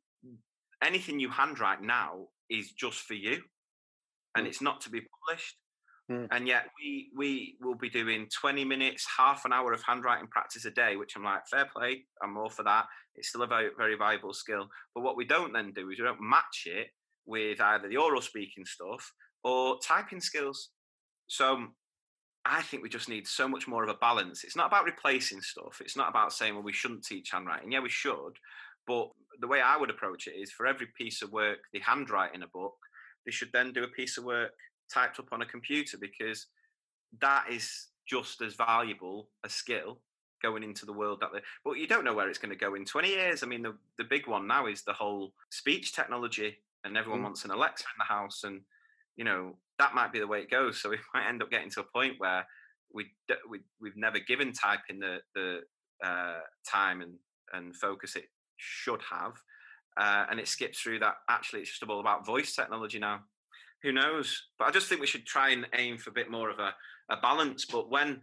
anything you handwrite now is just for you and mm. it's not to be published. Mm. And yet we we will be doing 20 minutes, half an hour of handwriting practice a day, which I'm like, fair play, I'm all for that. It's still a very, very viable skill. But what we don't then do is we don't match it with either the oral speaking stuff or typing skills. So I think we just need so much more of a balance. It's not about replacing stuff. It's not about saying, well, we shouldn't teach handwriting. Yeah, we should. But the way I would approach it is for every piece of work they handwrite in a book, they should then do a piece of work typed up on a computer because that is just as valuable a skill going into the world that they but you don't know where it's going to go in 20 years. I mean the, the big one now is the whole speech technology and everyone mm. wants an alexa in the house and you know that might be the way it goes. So we might end up getting to a point where we, we we've never given typing the the uh, time and and focus it should have uh, and it skips through that. Actually it's just all about voice technology now who knows? But I just think we should try and aim for a bit more of a, a balance. But when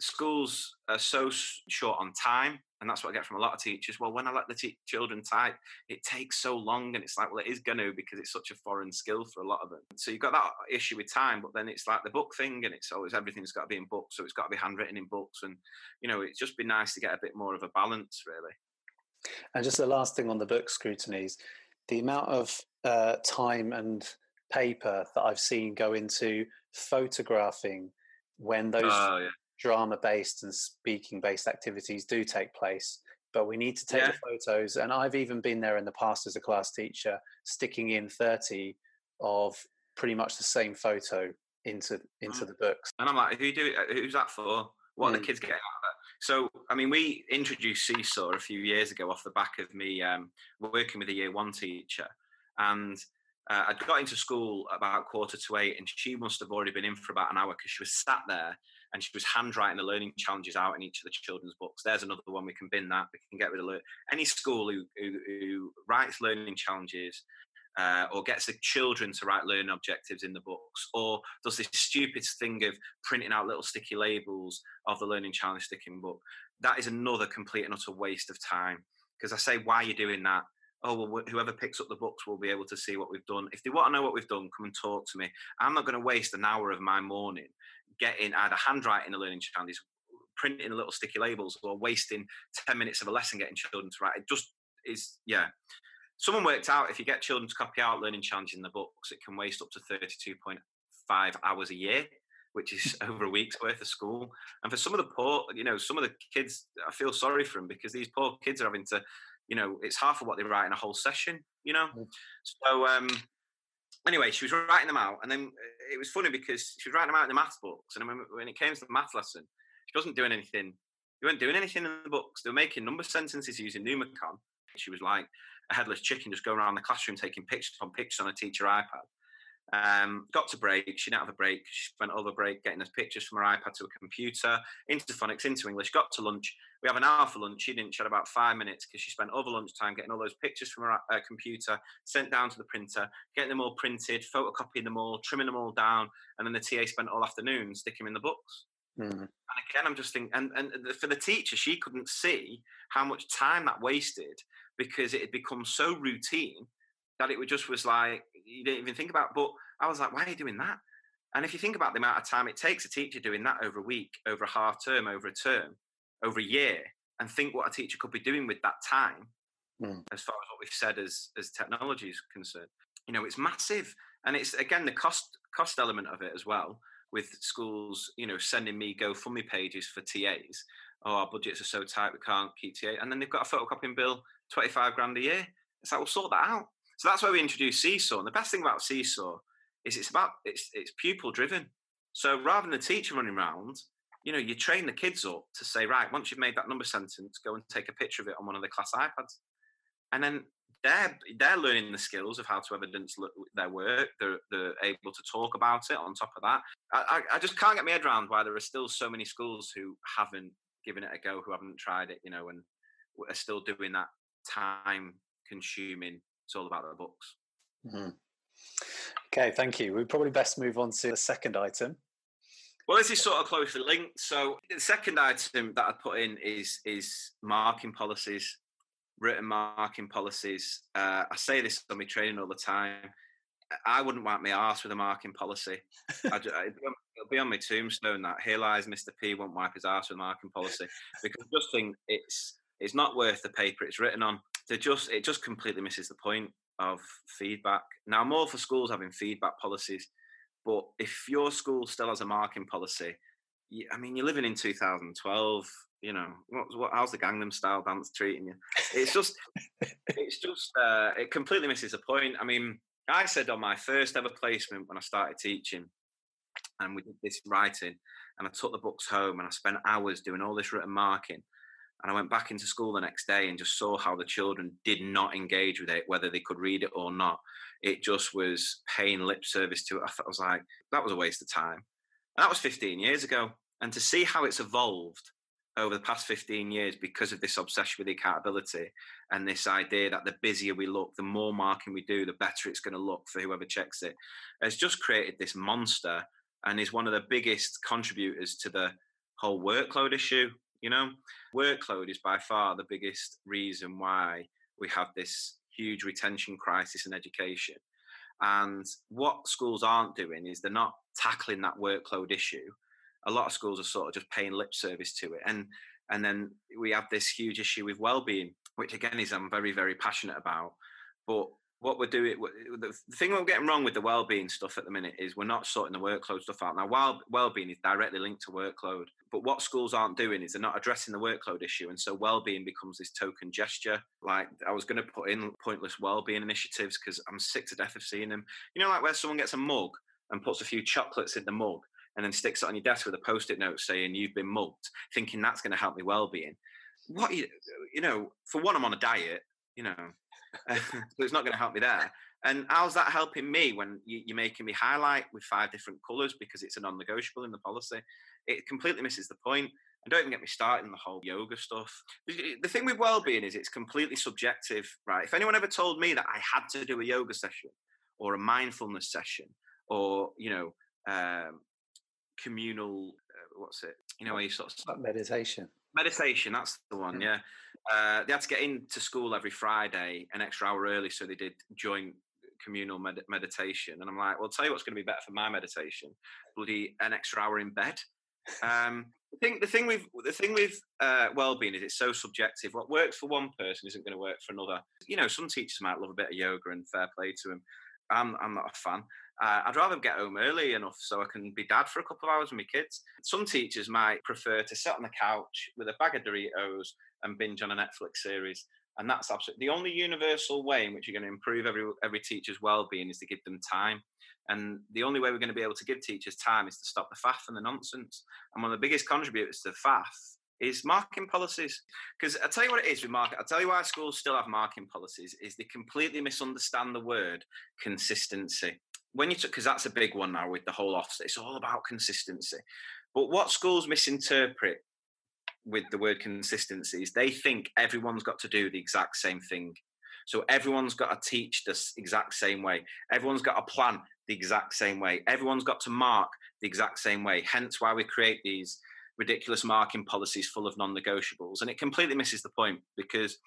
schools are so short on time, and that's what I get from a lot of teachers. Well, when I let the te- children type, it takes so long, and it's like, well, it is going to because it's such a foreign skill for a lot of them. So you've got that issue with time, but then it's like the book thing, and it's always everything's got to be in books, so it's got to be handwritten in books, and you know, it's just be nice to get a bit more of a balance, really. And just the last thing on the book scrutinies, the amount of uh, time and paper that I've seen go into photographing when those oh, yeah. drama based and speaking based activities do take place but we need to take Yeah. the photos and i've even been there in the past as a class teacher sticking in 30 of pretty much the same photo into into the books And I'm like, who do who's that for? What are Mm. the kids getting out of it? So, I mean, we introduced Seesaw a few years ago off the back of me um, working with a year one teacher. And uh, I'd got into school about quarter to eight, and she must have already been in for about an hour because she was sat there and she was handwriting the learning challenges out in each of the children's books. There's another one we can bin that. We can get rid of lear- any school who, who, who writes learning challenges uh, or gets the children to write learning objectives in the books, or does this stupid thing of printing out little sticky labels of the learning challenge sticking book. That is another complete and utter waste of time. Because I say, why are you doing that? Oh, well, wh- whoever picks up the books will be able to see what we've done. If they want to know what we've done, come and talk to me. I'm not going to waste an hour of my morning getting either handwriting a learning challenge printing little sticky labels, or wasting 10 minutes of a lesson getting children to write. It just is, yeah. Someone worked out if you get children to copy out learning challenges in the books, it can waste up to 32.5 hours a year, which is over a week's worth of school. And for some of the poor, you know, some of the kids, I feel sorry for them because these poor kids are having to, you know, it's half of what they write in a whole session, you know. Mm. So um, anyway, she was writing them out, and then uh, it was funny because she was writing them out in the maths books, and when, when it came to the math lesson, she wasn't doing anything. They weren't doing anything in the books. They were making number sentences using Numicon. She was like a headless chicken, just going around the classroom taking pictures on pictures on a teacher iPad. Um, got to break. She didn't have a break. She spent all the break getting us pictures from her iPad to a computer, into phonics, into English. Got to lunch. We have an hour for lunch. She didn't. She had about five minutes because she spent all the lunchtime getting all those pictures from her uh, computer, sent down to the printer, getting them all printed, photocopying them all, trimming them all down, and then the TA spent all afternoon sticking them in the books. Mm. And again, I'm just thinking, and, and the- for the teacher, she couldn't see how much time that wasted because it had become so routine that it would just was like you didn't even think about. But I was like, why are you doing that? And if you think about the amount of time it takes a teacher doing that over a week, over a half term, over a term, over a year, and think what a teacher could be doing with that time, Mm. as far as what we've said as as technology is concerned, you know, it's massive, and it's again the cost cost element of it as well. With schools, you know, sending me GoFundMe pages for TAs. Oh, our budgets are so tight we can't keep TA, and then they've got a photocopying bill, twenty five grand a year. It's like we'll sort that out. So that's why we introduced Seesaw. And the best thing about Seesaw is it's about it's it's pupil driven. So rather than the teacher running around, you know, you train the kids up to say, right, once you've made that number sentence, go and take a picture of it on one of the class iPads, and then they're they're learning the skills of how to evidence their work. They're they're able to talk about it. On top of that, I, I I just can't get my head around why there are still so many schools who haven't given it a go, who haven't tried it, you know, and are still doing that time consuming. It's all about the books. Mhm. Okay, thank you. We probably best move on to the second item. Well, this is sort of closely linked. So the second item that I put in is is marking policies, written marking policies. Uh, I say this on my training all the time. I wouldn't wipe my arse with a marking policy. I, ju- it'd be on- it'll be on my tombstone that here lies Mr. P won't wipe his arse with a marking policy because I just think it's it's not worth the paper it's written on. They just it just completely misses the point of feedback. Now, all for schools having feedback policies, but if your school still has a marking policy, you, I mean, you're living in 2012. You know, what, what, how's the Gangnam Style dance treating you? It's just, it's just, uh, it completely misses the point. I mean, I said on my first ever placement when I started teaching, and we did this writing, and I took the books home and I spent hours doing all this written marking. And I went back into school the next day and just saw how the children did not engage with it, whether they could read it or not. It just was paying lip service to it. I was like, that was a waste of time. And that was 15 years ago. And to see how it's evolved over the past 15 years because of this obsession with accountability and this idea that the busier we look, the more marking we do, the better it's going to look for whoever checks it, has just created this monster and is one of the biggest contributors to the whole workload issue. You know, workload is by far the biggest reason why we have this huge retention crisis in education. And what schools aren't doing is they're not tackling that workload issue. A lot of schools are sort of just paying lip service to it. And and then we have this huge issue with well-being, which again is I'm very, very passionate about. But what we're doing, the thing we're getting wrong with the well-being stuff at the minute is we're not sorting the workload stuff out. Now, while well-being is directly linked to workload, but what schools aren't doing is they're not addressing the workload issue, and so well-being becomes this token gesture. Like I was going to put in pointless well-being initiatives because I'm sick to death of seeing them. You know, like where someone gets a mug and puts a few chocolates in the mug and then sticks it on your desk with a post-it note saying you've been mugged, thinking that's going to help me well-being. What you, you know, for one, I'm on a diet. You know, so it's not going to help me there. And how's that helping me when you're making me highlight with five different colours because it's a non-negotiable in the policy? It completely misses the point. And don't even get me started on the whole yoga stuff. The thing with well-being is it's completely subjective, right? If anyone ever told me that I had to do a yoga session or a mindfulness session or you know um, communal, uh, what's it? You know, where you sort of meditation. Meditation, that's the one. Yeah, uh, they had to get into school every Friday an extra hour early, so they did joint communal med- meditation. And I'm like, well, I'll tell you what's going to be better for my meditation: bloody an extra hour in bed. Um, the thing, the thing with the thing with uh, well-being is it's so subjective. What works for one person isn't going to work for another. You know, some teachers might love a bit of yoga and fair play to them. I'm, I'm not a fan. Uh, I'd rather get home early enough so I can be dad for a couple of hours with my kids. Some teachers might prefer to sit on the couch with a bag of Doritos and binge on a Netflix series. And that's absolutely the only universal way in which you're going to improve every every teacher's well-being is to give them time. And the only way we're going to be able to give teachers time is to stop the faff and the nonsense. And one of the biggest contributors to faff is marking policies. Because I tell you what it is with marking. I'll tell you why schools still have marking policies is they completely misunderstand the word consistency. When you took because that's a big one now with the whole office, it's all about consistency. But what schools misinterpret with the word consistency is they think everyone's got to do the exact same thing. So everyone's got to teach the exact same way. Everyone's got to plan the exact same way. Everyone's got to mark the exact same way. Hence why we create these ridiculous marking policies full of non-negotiables. And it completely misses the point because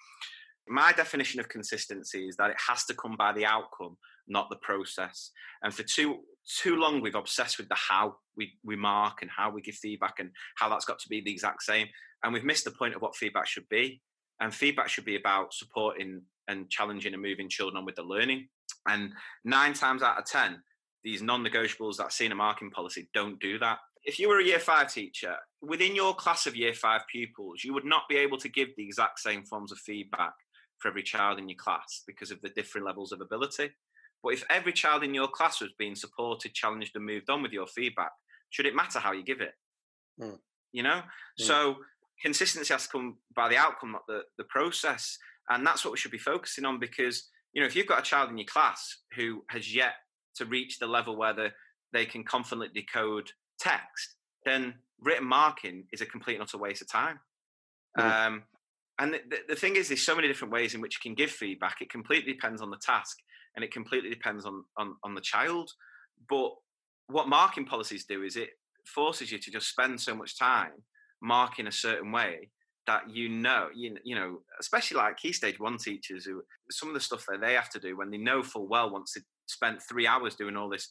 my definition of consistency is that it has to come by the outcome, not the process. And for too too long, we've obsessed with the how we, we mark and how we give feedback and how that's got to be the exact same. And we've missed the point of what feedback should be. And feedback should be about supporting and challenging and moving children on with the learning. And nine times out of 10, these non negotiables that a marking policy don't do that. If you were a year five teacher, within your class of year five pupils, you would not be able to give the exact same forms of feedback for every child in your class because of the different levels of ability. But if every child in your class was being supported, challenged, and moved on with your feedback, should it matter how you give it? Mm. You know? Mm. So consistency has to come by the outcome, not the, the process. And that's what we should be focusing on because, you know, if you've got a child in your class who has yet to reach the level where the, they can confidently decode text, then written marking is a complete and utter waste of time. Mm. Um, and the, the, thing is, there's so many different ways in which you can give feedback. It completely depends on the task and it completely depends on, on, on the child. But what marking policies do is it forces you to just spend so much time marking a certain way that you know, you, you know, especially like key stage one teachers who some of the stuff that they have to do when they know full well once they spent three hours doing all this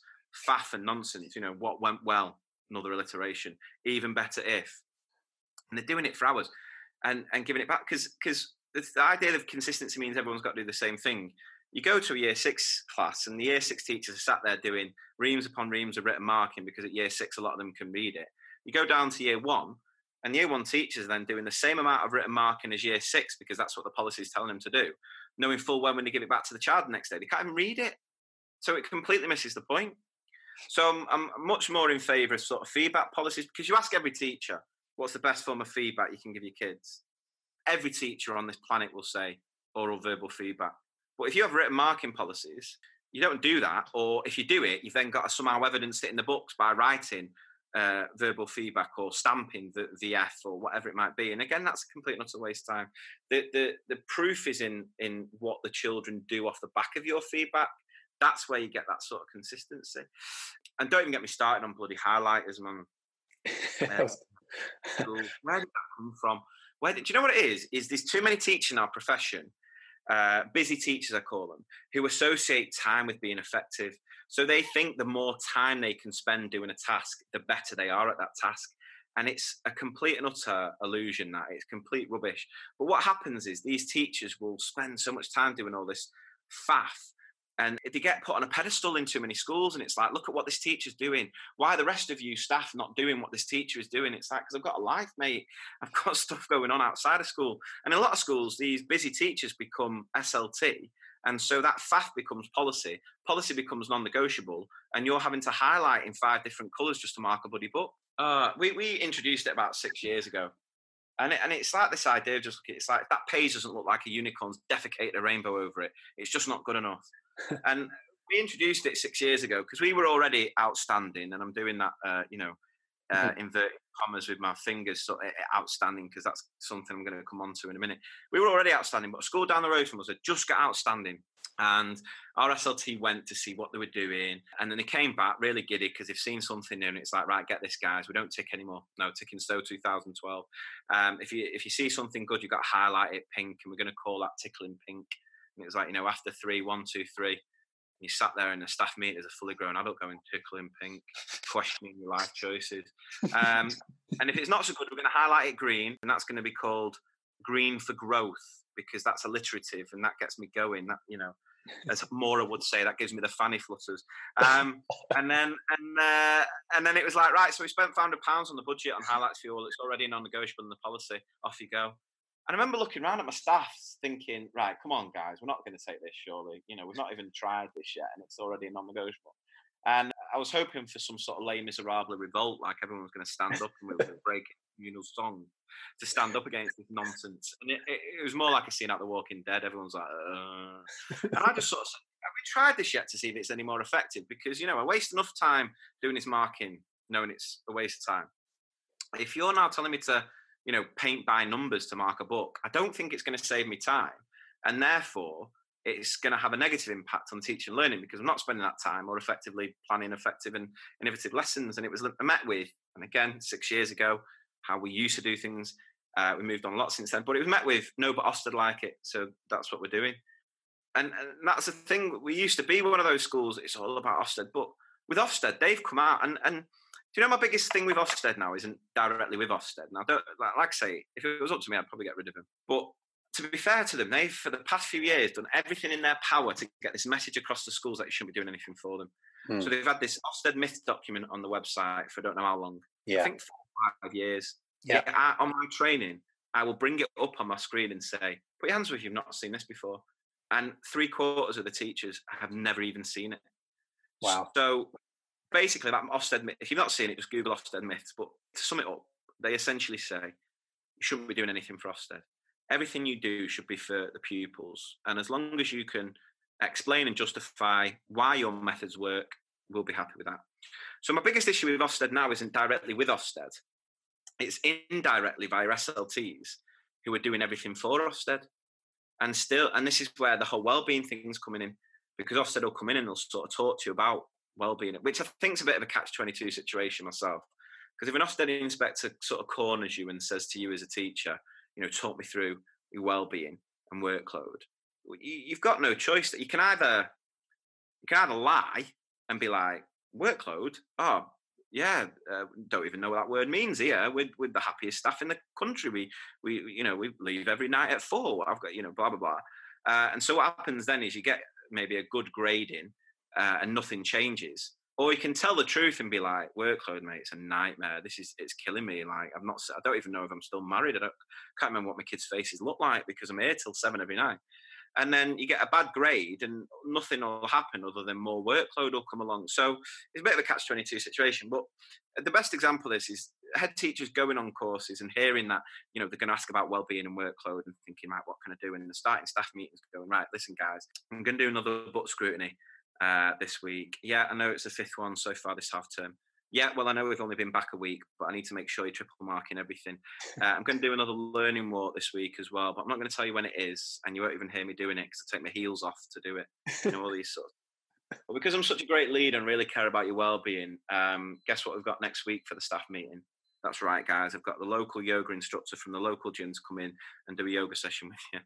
faff and nonsense, you know, what went well, another alliteration, even better if, and they're doing it for hours and, and giving it back because, because the, the idea of consistency means everyone's got to do the same thing. You go to a year six class and the year six teachers are sat there doing reams upon reams of written marking because at year six, a lot of them can read it. You go down to year one and year one teachers then doing the same amount of written marking as year six because that's what the policy is telling them to do, knowing full well when they give it back to the child the next day, they can't even read it. So it completely misses the point. So I'm, I'm much more in favour of sort of feedback policies because you ask every teacher, what's the best form of feedback you can give your kids? Every teacher on this planet will say oral verbal feedback. But if you have written marking policies, you don't do that. Or if you do it, you've then got to somehow evidence it in the books by writing uh, verbal feedback or stamping the VF or whatever it might be. And again, that's a complete and utter waste of time. The, the, the proof is in, in what the children do off the back of your feedback. That's where you get that sort of consistency. And don't even get me started on bloody highlighters, man. Uh, where did that come from? Where did, do you know what it is? Is there's too many teachers in our profession uh, busy teachers, I call them, who associate time with being effective. So they think the more time they can spend doing a task, the better they are at that task. And it's a complete and utter illusion that it's complete rubbish. But what happens is these teachers will spend so much time doing all this faff and if they get put on a pedestal in too many schools and it's like look at what this teacher's doing. Why are the rest of you staff not doing what this teacher is doing? It's like because i've got a life mate. I've got stuff going on outside of school and in a lot of schools these busy teachers become slt and so that faff becomes policy. Policy becomes non-negotiable and you're having to highlight in five different colors just to mark a bloody book. Uh, we, we introduced it about six years ago and, it, and it's like this idea of just it's like that page doesn't look like a unicorn's defecate a rainbow over it. It's just not good enough and we introduced it six years ago because we were already outstanding, and I'm doing that, uh, you know, uh, mm-hmm. inverted commas with my fingers, so outstanding because that's something I'm going to come on to in a minute. We were already outstanding, but a school down the road from us had just got outstanding, and our SLT went to see what they were doing, and then they came back really giddy because they've seen something new, and it's like, right, get this, guys. We don't tick anymore. No, ticking Stowe 2012. Um, if you if you see something good, you've got to highlight it pink, and we're going to call that tickling pink. And it was like, you know, after three, one, two, three, you sat there in a staff meeting as a fully grown adult going tickling pink, questioning your life choices. Um, and if it's not so good, we're going to highlight it green, and that's going to be called green for growth because that's alliterative and that gets me going. That you know, as Mora would say, that gives me the fanny flutters. Um, and then and uh, and then it was like right, so we spent five hundred pounds on the budget on highlights fuel. It's already non-negotiable in the policy. Off you go. And I remember looking around at my staff thinking, right, come on, guys, we're not going to take this, surely. You know, we've not even tried this yet, and it's already non negotiable. And I was hoping for some sort of Les Misérables revolt, like everyone was going to stand up and we were going to break communal song to stand up against this nonsense. And it, it, it, was more like a scene out The Walking Dead. Everyone's like, uh. and I just sort of said, have we tried this yet to see if it's any more effective? Because, you know, I waste enough time doing this marking, knowing it's a waste of time. If you're now telling me to you know, paint by numbers to mark a book, I don't think it's going to save me time. And therefore, it's going to have a negative impact on teaching and learning because I'm not spending that time or effectively planning effective and innovative lessons. And it was met with, and again, six years ago, how we used to do things. Uh, we moved on a lot since then, but it was met with no, but Ofsted like it, so that's what we're doing. And, and that's the thing. We used to be one of those schools. It's all about Ofsted, but with Ofsted, they've come out and and do you know my biggest thing with Ofsted now isn't directly with Ofsted. Now, don't, like, like I say, if it was up to me, I'd probably get rid of him. But to be fair to them, they've for the past few years done everything in their power to get this message across the schools that you shouldn't be doing anything for them. Hmm. So they've had this Ofsted myth document on the website for I don't know how long. Yeah. I think four or five years. Yeah. I, on my training, I will bring it up on my screen and say, "Put your hands up if you've not seen this before." And three quarters of the teachers have never even seen it. Wow. So basically that Ofsted. If you've not seen it, just Google Ofsted myths. But to sum it up, they essentially say you shouldn't be doing anything for Ofsted. Everything you do should be for the pupils, and as long as you can explain and justify why your methods work, we'll be happy with that. So my biggest issue with Ofsted now isn't directly with Ofsted; it's indirectly via SLTs who are doing everything for Ofsted, and still, and this is where the whole well-being thing's coming in because Ofsted will come in and they'll sort of talk to you about well-being, which I think is a bit of a catch-22 situation myself. Because if an Ofsted inspector sort of corners you and says to you as a teacher, you know, talk me through your well-being and workload, you've got no choice. That you can either you can either lie and be like workload. Oh, yeah, uh, don't even know what that word means here. We're, we're the happiest staff in the country. We we you know we leave every night at four. I've got you know blah blah blah. Uh, and so what happens then is you get maybe a good grading uh, and nothing changes. Or you can tell the truth and be like, workload, mate, it's a nightmare. This is it's killing me. Like I'm not, I don't even know if I'm still married. I don't, can't remember what my kids' faces look like because I'm here till seven every night. And then you get a bad grade and nothing will happen other than more workload will come along. So it's a bit of a catch twenty two situation. But the best example of this is head teachers going on courses and hearing that you know they're going to ask about well-being and workload and thinking right what can i do and the starting staff meetings going right listen guys i'm going to do another book scrutiny uh, this week. Yeah, I know it's the fifth one so far this half term. Yeah, well, I know we've only been back a week, but I need to make sure you triple marking everything. Uh, I'm going to do another learning walk this week as well, but I'm not going to tell you when it is, and you won't even hear me doing it because I take my heels off to do it. You know, all these sort of. But because I'm such a great leader and really care about your well-being, um, guess what we've got next week for the staff meeting? That's right, guys. I've got the local yoga instructor from the local gym to come in and do a yoga session with you.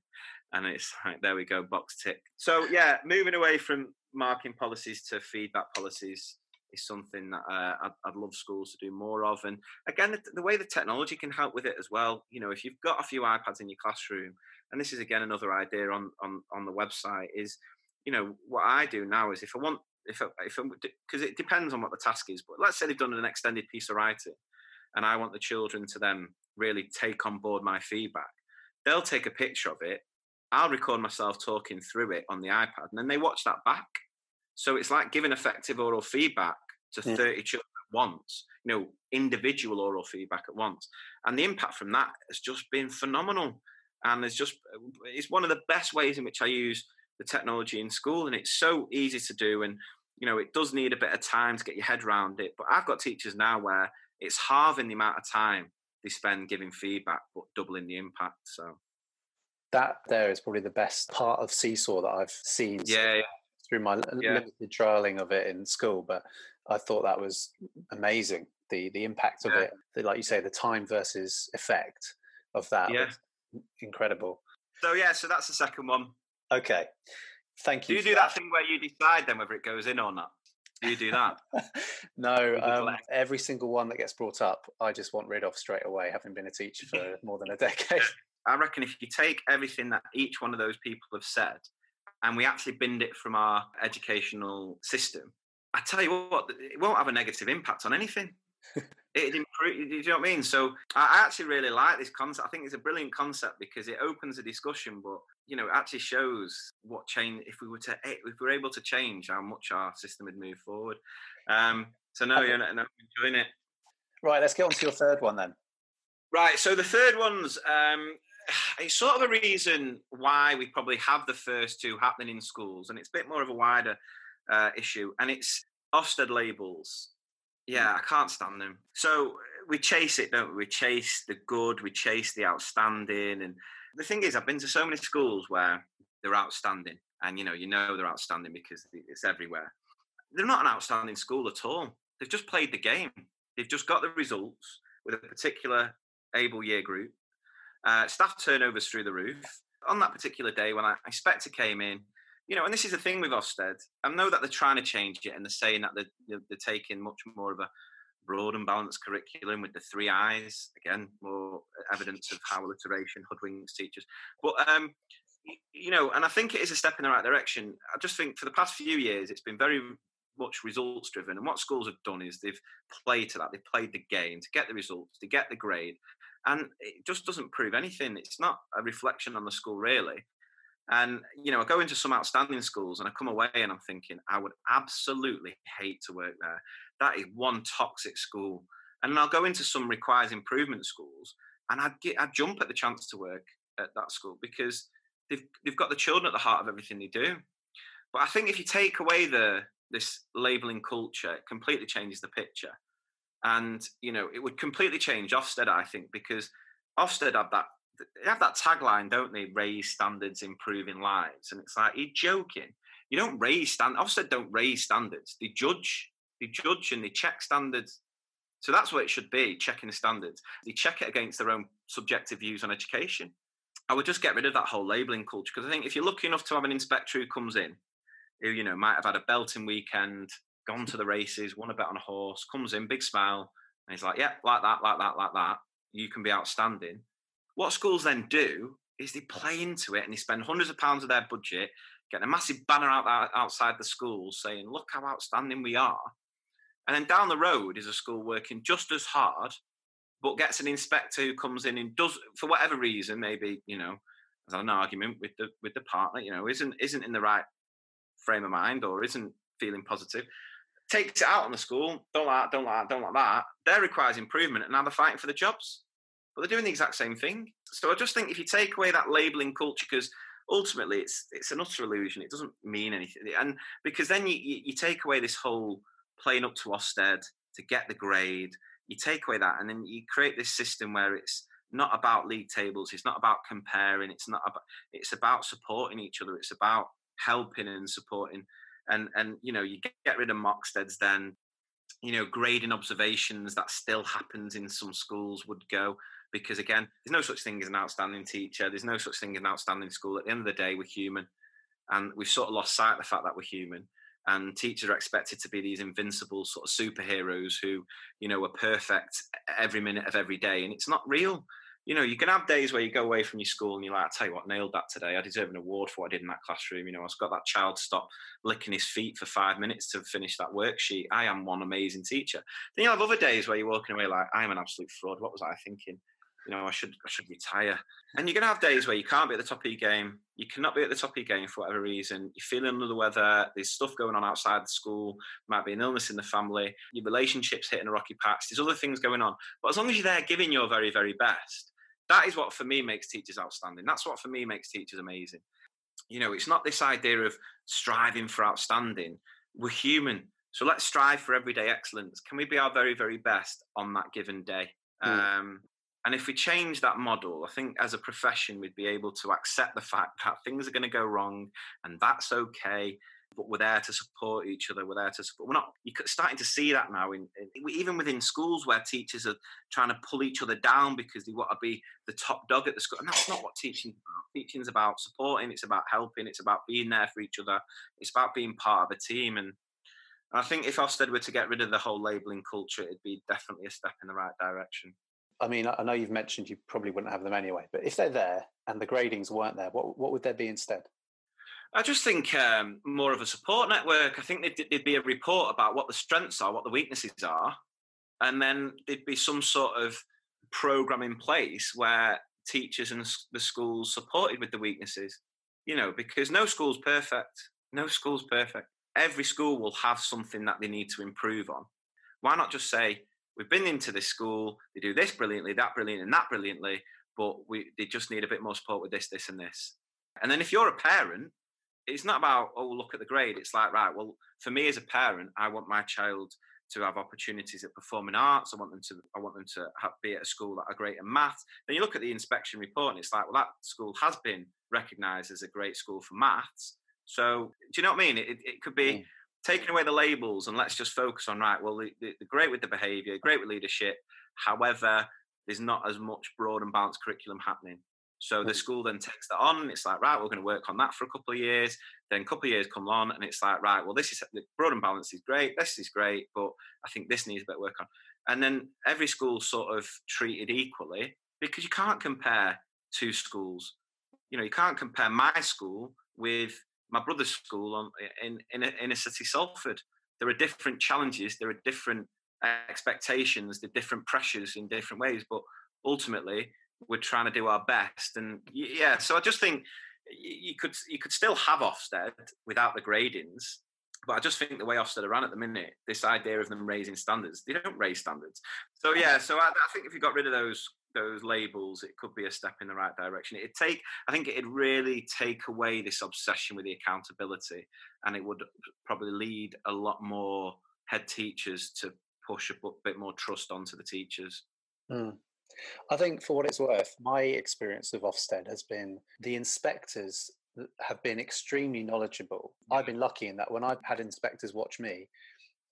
And it's like, there we go, box tick. So, yeah, moving away from marking policies to feedback policies is something that uh, I'd, I'd, love schools to do more of. And again, the, the, way the technology can help with it as well. You know, if you've got a few iPads in your classroom, and this is again another idea on on on the website, is you know, what I do now is if I want, if I, if because it depends on what the task is, but let's say they've done an extended piece of writing, and I want the children to then really take on board my feedback. They'll take a picture of it. I'll record myself talking through it on the iPad, and then they watch that back. So it's like giving effective oral feedback to yeah. 30 children at once, you know, individual oral feedback at once. And the impact from that has just been phenomenal. And it's just, uh, it's one of the best ways in which I use the technology in school. And it's so easy to do. And, you know, it does need a bit of time to get your head around it. But I've got teachers now where it's halving the amount of time they spend giving feedback, but doubling the impact. So that there is probably the best part of Seesaw that I've seen. Yeah, through my yeah. limited trialing of it in school, but I thought that was amazing. The the impact of yeah. it, the, like you say, the time versus effect of that. Yeah. incredible. So yeah, so that's the second one. Okay, thank you. Do you do that. that thing where you decide then whether it goes in or not? Do you do that? no, um, every single one that gets brought up, I just want rid of straight away. Having been a teacher for more than a decade. I reckon if you take everything that each one of those people have said and we actually binned it from our educational system, I tell you what, it won't have a negative impact on anything. it improve. Do you know what I mean? So I actually really like this concept. I think it's a brilliant concept because it opens a discussion, but you know, it actually shows what change if we were to eh, if we were able to change how much our system would move forward. Um, so no, you're, no, enjoying it. Right, let's get on to your third one then. Right, so the third one's um, it's sort of a reason why we probably have the first two happening in schools, and it's a bit more of a wider uh, issue, and it's Ofsted labels. Yeah, I can't stand them. So we chase it, don't we? We chase the good, we chase the outstanding, and the thing is, I've been to so many schools where they're outstanding, and you know, you know they're outstanding because it's everywhere. They're not an outstanding school at all. They've just played the game. They've just got the results with a particular able year group uh, staff turnovers through the roof. On that particular day, when I, Inspector came in, you know, and this is the thing with Ofsted. I know that they're trying to change it and they're saying that they're, they're taking much more of a broad and balanced curriculum with the three I's. Again, more evidence of how alliteration hoodwinks teachers. But, um, you know, and I think it is a step in the right direction. I just think for the past few years, it's been very much results driven. And what schools have done is they've played to that. They've played the game to get the results, to get the grade and it just doesn't prove anything. It's not a reflection on the school really. And you know, I go into some outstanding schools and I come away and I'm thinking, I would absolutely hate to work there. That is one toxic school. And then I'll go into some requires improvement schools and I'd get I'd jump at the chance to work at that school because they've they've got the children at the heart of everything they do. But I think if you take away the this labeling culture, it completely changes the picture and you know it would completely change Ofsted, I think, because Ofsted have that they have that tagline, don't they? Raise standards, improving lives, and it's like you're joking. You don't raise stand. Ofsted don't raise standards. They judge. They judge and they check standards. So that's what it should be: checking the standards. They check it against their own subjective views on education. I would just get rid of that whole labelling culture because I think if you're lucky enough to have an inspector who comes in, who you know might have had a belting weekend, gone to the races, won a bet on a horse, comes in, big smile, and he's like, yeah, like that, like that, like that. You can be outstanding. What schools then do is they play into it and they spend hundreds of pounds of their budget getting a massive banner out outside the school saying, look how outstanding we are. And then down the road is a school working just as hard, but gets an inspector who comes in and does, for whatever reason, maybe, you know, has an argument with the with the partner, you know, isn't isn't in the right frame of mind or isn't feeling positive takes it out on the school. Don't like that, don't like that, don't like that. That requires improvement, and now they're fighting for the jobs. But they're doing the exact same thing. So I just think if you take away that labelling culture, because ultimately it's it's an utter illusion. It doesn't mean anything, and because then you, you, you take away this whole playing up to Ofsted to get the grade. You take away that, and then you create this system where it's not about league tables. It's not about comparing. It's not about. It's about supporting each other. It's about helping and supporting and and you know you get rid of mocksteds then you know grading observations that still happens in some schools would go because again there's no such thing as an outstanding teacher there's no such thing as an outstanding school. At the end of the day we're human and we've sort of lost sight of the fact that we're human and teachers are expected to be these invincible sort of superheroes who you know are perfect every minute of every day and it's not real you know, you can have days where you go away from your school and you're like, I tell you what, nailed that today. I deserve an award for what I did in that classroom. You know, I've got that child stop licking his feet for five minutes to finish that worksheet. I am one amazing teacher. Then you have other days where you're walking away like, I am an absolute fraud. What was I thinking? You know, I should I should retire. And you're gonna have days where you can't be at the top of your game. You cannot be at the top of your game for whatever reason. You're feeling under the weather. There's stuff going on outside the school. Might be an illness in the family. Your relationships hitting a rocky patch. There's other things going on. But as long as you're there giving your very very best, that is what for me makes teachers outstanding. That's what for me makes teachers amazing. You know, it's not this idea of striving for outstanding. We're human. So let's strive for everyday excellence. Can we be our very, very best on that given day? Mm. Um, and if we change that model, I think as a profession, we'd be able to accept the fact that things are going to go wrong and that's okay but we're there to support each other. We're there to support. We're not. You're starting to see that now, in, in, even within schools where teachers are trying to pull each other down because they want to be the top dog at the school, and that's not what teaching. about. Teaching's about supporting. It's about helping. It's about being there for each other. It's about being part of a team. And I think if Ofsted were to get rid of the whole labelling culture, it'd be definitely a step in the right direction. I mean, I know you've mentioned you probably wouldn't have them anyway, but if they're there and the gradings weren't there, what what would there be instead? I just think um, more of a support network. I think there'd, there'd, be a report about what the strengths are, what the weaknesses are, and then there'd be some sort of program in place where teachers and the schools supported with the weaknesses. You know, because no school's perfect. No school's perfect. Every school will have something that they need to improve on. Why not just say, we've been into this school, they do this brilliantly, that brilliantly, and that brilliantly, but we they just need a bit more support with this, this, and this. And then if you're a parent it's not about oh look at the grade. It's like right well for me as a parent i want my child to have opportunities at performing arts. I want them to i want them to have, be at a school that are great in math then you look at the inspection report and it's like well that school has been recognized as a great school for maths. So do you know what i mean? It, it could be mm. taking away the labels and let's just focus on right well they're great with the behavior great with leadership. However there's not as much broad and balanced curriculum happening so the hmm. school then takes that on, and it's like, right, we're going to work on that for a couple of years. Then a couple of years come on, and it's like, right, well, this is the broad and balance is great, this is great, but I think this needs a bit of work on. And then every school sort of treated equally because you can't compare two schools. You know, you can't compare my school with my brother's school on, in in a, in a city Salford. There are different challenges, there are different expectations, there are different pressures in different ways, but ultimately we're trying to do our best. And yeah, so I just think you could you could still have Ofsted without the gradings, but I just think the way Ofsted are run at the minute, this idea of them raising standards, they don't raise standards. So yeah, so I, I think if you got rid of those those labels, it could be a step in the right direction. It'd take, I think, it'd really take away this obsession with the accountability, and it would probably lead a lot more head teachers to push a bit more trust onto the teachers. Mm. I think, for what it's worth, my experience of Ofsted has been the inspectors have been extremely knowledgeable. I've been lucky in that when I've had inspectors watch me,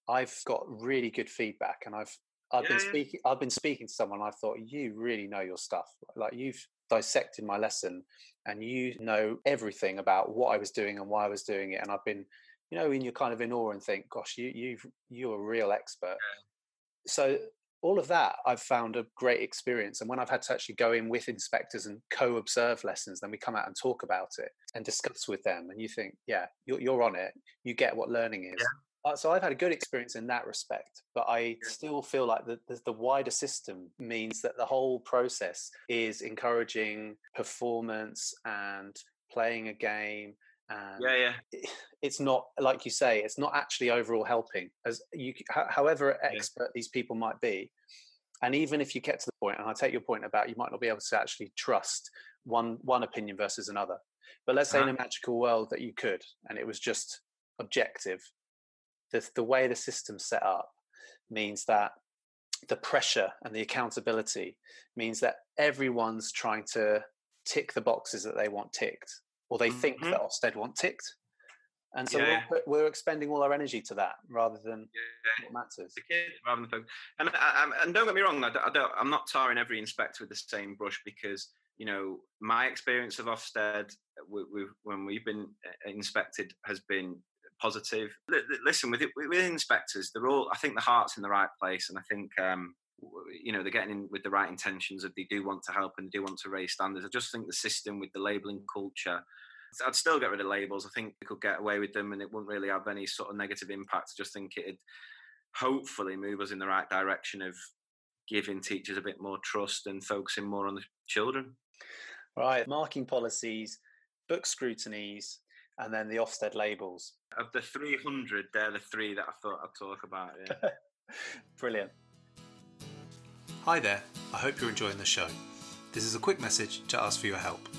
I've got really good feedback, and I've I've yeah, been speaking. I've been speaking to someone. I thought you really know your stuff. Like you've dissected my lesson, and you know everything about what I was doing and why I was doing it. And I've been, you know, in you're kind of in awe and think, "Gosh, you you you're a real expert." Yeah. So all of that I've found a great experience. And when I've had to actually go in with inspectors and co-observe lessons, then we come out and talk about it and discuss with them. And you think, yeah, you're, you're on it. You get what learning is. Yeah. Uh, so I've had a good experience in that respect, but I yeah. still feel like the, the, the wider system means that the whole process is encouraging performance and playing a game and yeah, yeah. It's not like you say. It's not actually overall helping. As you, however expert yeah. these people might be, and even if you get to the point, and I take your point about you might not be able to actually trust one one opinion versus another. But let's say uh-huh. in a magical world that you could, and it was just objective. The the way the system's set up means that the pressure and the accountability means that everyone's trying to tick the boxes that they want ticked or they mm-hmm. think that Ofsted want ticked. And so yeah. we're, we're, expending all our energy to that rather than yeah. what matters. The kids rather than And, and don't get me wrong, I don't, I don't, I'm not tarring every inspector with the same brush because you know my experience of Ofsted we, we, when we've been uh, inspected has been positive. Listen, with, with inspectors, they're all. I think the heart's in the right place, and I think um, you know they're getting in with the right intentions that they do want to help and they do want to raise standards. I just think the system with the labelling culture. I'd still get rid of labels. I think we could get away with them, and it wouldn't really have any sort of negative impact. I just think it'd hopefully move us in the right direction of giving teachers a bit more trust and focusing more on the children. Right, marking policies, book scrutinies, and then the Ofsted labels. Of the 300, they're the three that I thought I'd talk about. Yeah. Brilliant. Hi there, I hope you're enjoying the show. This is a quick message to ask for your help.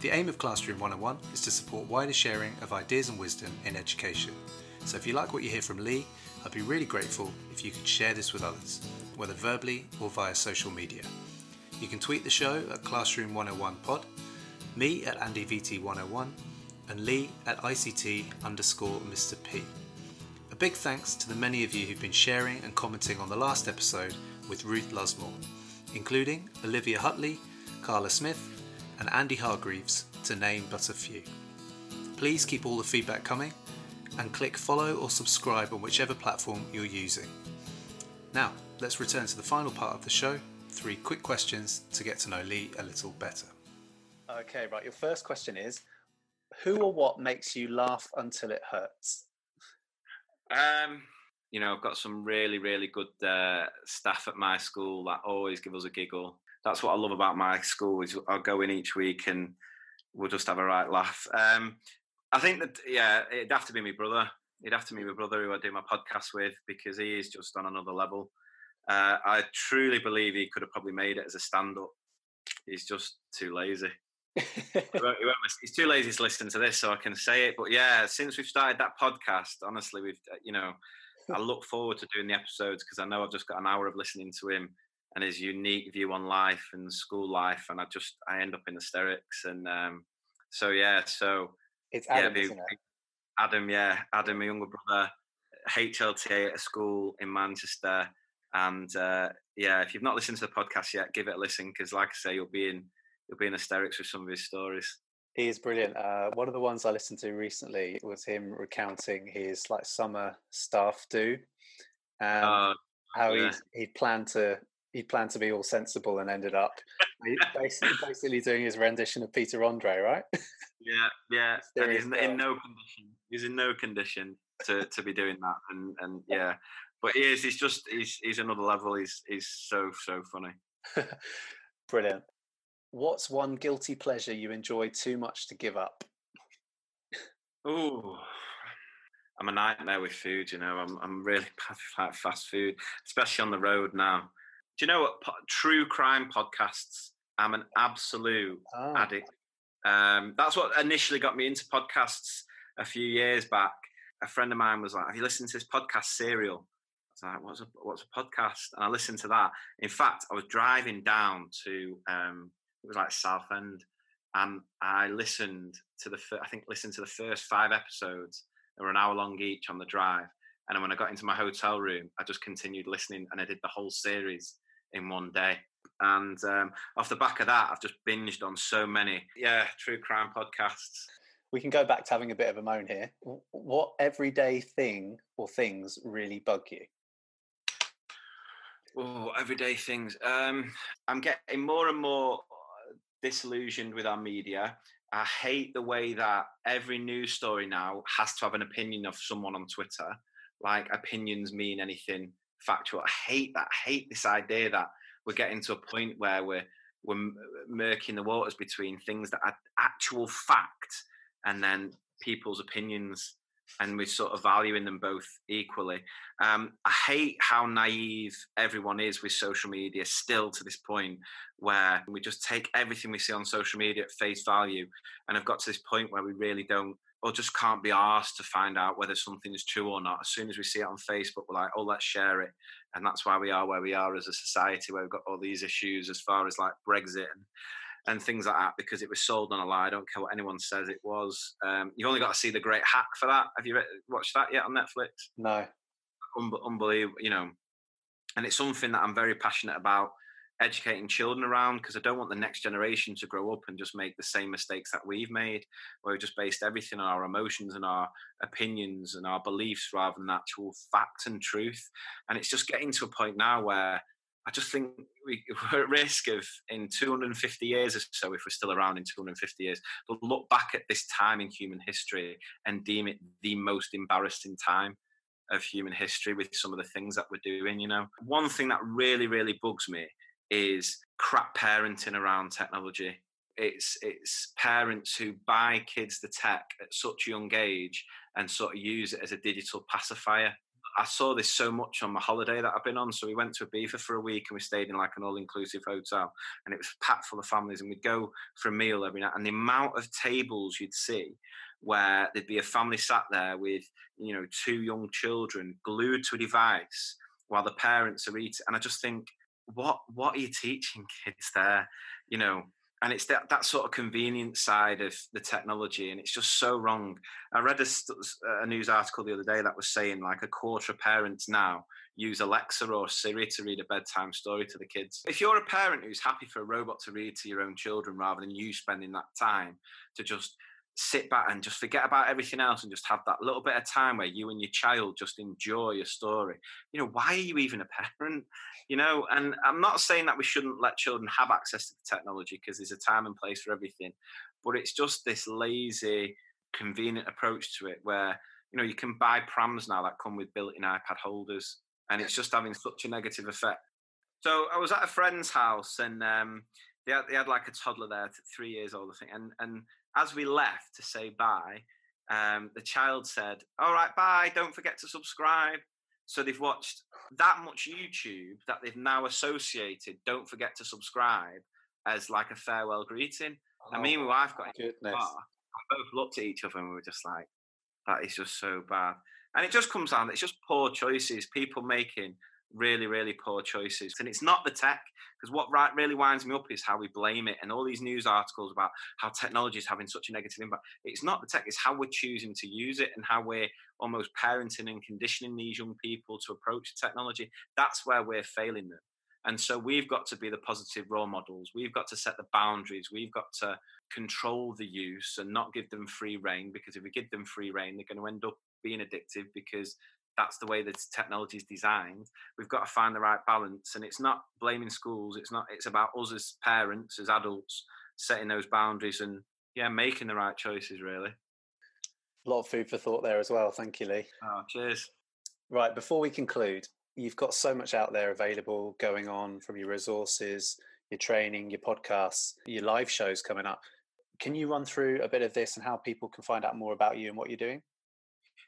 The aim of Classroom 101 is to support wider sharing of ideas and wisdom in education. So if you like what you hear from Lee, I'd be really grateful if you could share this with others, whether verbally or via social media. You can tweet the show at Classroom101pod, me at AndyVT101, and Lee at ICT underscore Mr. P. A big thanks to the many of you who've been sharing and commenting on the last episode with Ruth Luzmore, including Olivia Hutley, Carla Smith, and Andy Hargreaves, to name but a few. Please keep all the feedback coming and click follow or subscribe on whichever platform you're using. Now, let's return to the final part of the show three quick questions to get to know Lee a little better. Okay, right. Your first question is Who or what makes you laugh until it hurts? Um, you know, I've got some really, really good uh, staff at my school that always give us a giggle. That's what I love about my school is I'll go in each week and we'll just have a right laugh. Um, I think that yeah, it'd have to be my brother. It'd have to be my brother who I do my podcast with because he is just on another level. Uh, I truly believe he could have probably made it as a stand-up. He's just too lazy. he's too lazy to listen to this, so I can say it. But yeah, since we've started that podcast, honestly, we've uh, you know I look forward to doing the episodes because I know I've just got an hour of listening to him and his unique view on life and school life, and I just I end up in hysterics. And um, so yeah, so it's Adam, yeah, isn't it? Adam, yeah, Adam, my younger brother, HLTA at a school in Manchester, and uh, yeah, if you've not listened to the podcast yet, give it a listen because, like I say, you'll be in you'll be in hysterics with some of his stories. He is brilliant. Uh, one of the ones I listened to recently was him recounting his like summer staff do, and uh, how yeah. he he planned to he planned to be all sensible and ended up basically, basically doing his rendition of Peter Andre, right? Yeah, yeah. and he's in no condition. He's in no condition to to be doing that, and and yeah. But he is. He's just. He's he's another level. He's he's so so funny. Brilliant. What's one guilty pleasure you enjoy too much to give up? Oh, I'm a nightmare with food. You know, I'm I'm really bad like fast food, especially on the road now. Do you know what? True crime podcasts. I'm an absolute oh. addict. Um, that's what initially got me into podcasts a few years back. A friend of mine was like, "Have you listened to this podcast, Serial?" I was like, "What's a what's a podcast?" And I listened to that. In fact, I was driving down to um, it was like Southend, and I listened to the I think listened to the first five episodes. They were an hour long each on the drive, and then when I got into my hotel room, I just continued listening, and I did the whole series in one day. And um, off the back of that, I've just binged on so many, yeah, true crime podcasts. We can go back to having a bit of a moan here. What everyday thing or things really bug you? Oh, everyday things. Um, I'm getting more and more disillusioned with our media. I hate the way that every news story now has to have an opinion of someone on Twitter. Like opinions mean anything factual. I hate that. I hate this idea that we're getting to a point where we're we're murking the waters between things that are actual fact and then people's opinions and we're sort of valuing them both equally. Um, I hate how naive everyone is with social media still to this point, where we just take everything we see on social media at face value, and have got to this point where we really don't, or just can't be asked to find out whether something is true or not. As soon as we see it on Facebook, we're like, oh, let's share it, and that's why we are where we are as a society, where we've got all these issues as far as like Brexit and and things like that because it was sold on a lie. I don't care what anyone says it was. Um, you've only got to see the Great Hack for that. Have you watched that yet on Netflix? No. Un- unbelievable, you know. And it's something that I'm very passionate about educating children around because I don't want the next generation to grow up and just make the same mistakes that we've made, where we just based everything on our emotions and our opinions and our beliefs rather than actual fact and truth. And it's just getting to a point now where I just think we, are at risk of in 250 years or so, if we're still around in 250 years, we'll look back at this time in human history and deem it the most embarrassing time of human history with some of the things that we're doing. You know, one thing that really, really bugs me is crap parenting around technology. It's it's parents who buy kids the tech at such a young age and sort of use it as a digital pacifier. I saw this so much on my holiday that I've been on. So we went to Ibiza for a week and we stayed in like an all-inclusive hotel, and it was packed full of families. And we'd go for a meal every night, and the amount of tables you'd see where there'd be a family sat there with you know two young children glued to a device while the parents are eating, and I just think, what what are you teaching kids there? You know, and it's that, that sort of convenient side of the technology and it's just so wrong. I read a, a, news article the other day that was saying like a quarter of parents now use alexa or siri to read a bedtime story to the kids. If you're a parent who's happy for a robot to read to your own children rather than you spending that time to just sit back and just forget about everything else and just have that little bit of time where you and your child just enjoy a story. You know why are you even a parent? You know and i'm not saying that we shouldn't let children have access to the technology because there's a time and place for everything but it's just this lazy convenient approach to it where you know you can buy prams now that come with built-in ipad holders and it's just having such a negative effect. So i was at a friend's house and um, they, had, they had like a toddler there three years old i think and and as we left to say bye um, the child said all right bye don't forget to subscribe so they've watched that much YouTube that they've now associated. Don't forget to subscribe as like a farewell greeting. Oh, and me and my wife got into the bar. I both looked at each other and we were just like, "That is just so bad." And it just comes down. It's just poor choices. People making really, really poor choices. And it's not the tech, because what really winds me up is how we blame it and all these news articles about how technology is having such a negative impact. It's not the tech, it's how we're choosing to use it and how we're almost parenting and conditioning these young people to approach technology. That's where we're failing them. And so we've got to be the positive role models. We've got to set the boundaries. We've got to control the use and not give them free reign because if we give them free reign, they're going to end up being addictive because that's the way that technology is designed. We've got to find the right balance, and it's not blaming schools. It's not. It's about us as parents, as adults, setting those boundaries and yeah, making the right choices. Really. A lot of food for thought there as well. Thank you, Lee. Oh, cheers. Right, before we conclude, you've got so much out there available going on from your resources, your training, your podcasts, your live shows coming up. Can you run through a bit of this and how people can find out more about you and what you're doing?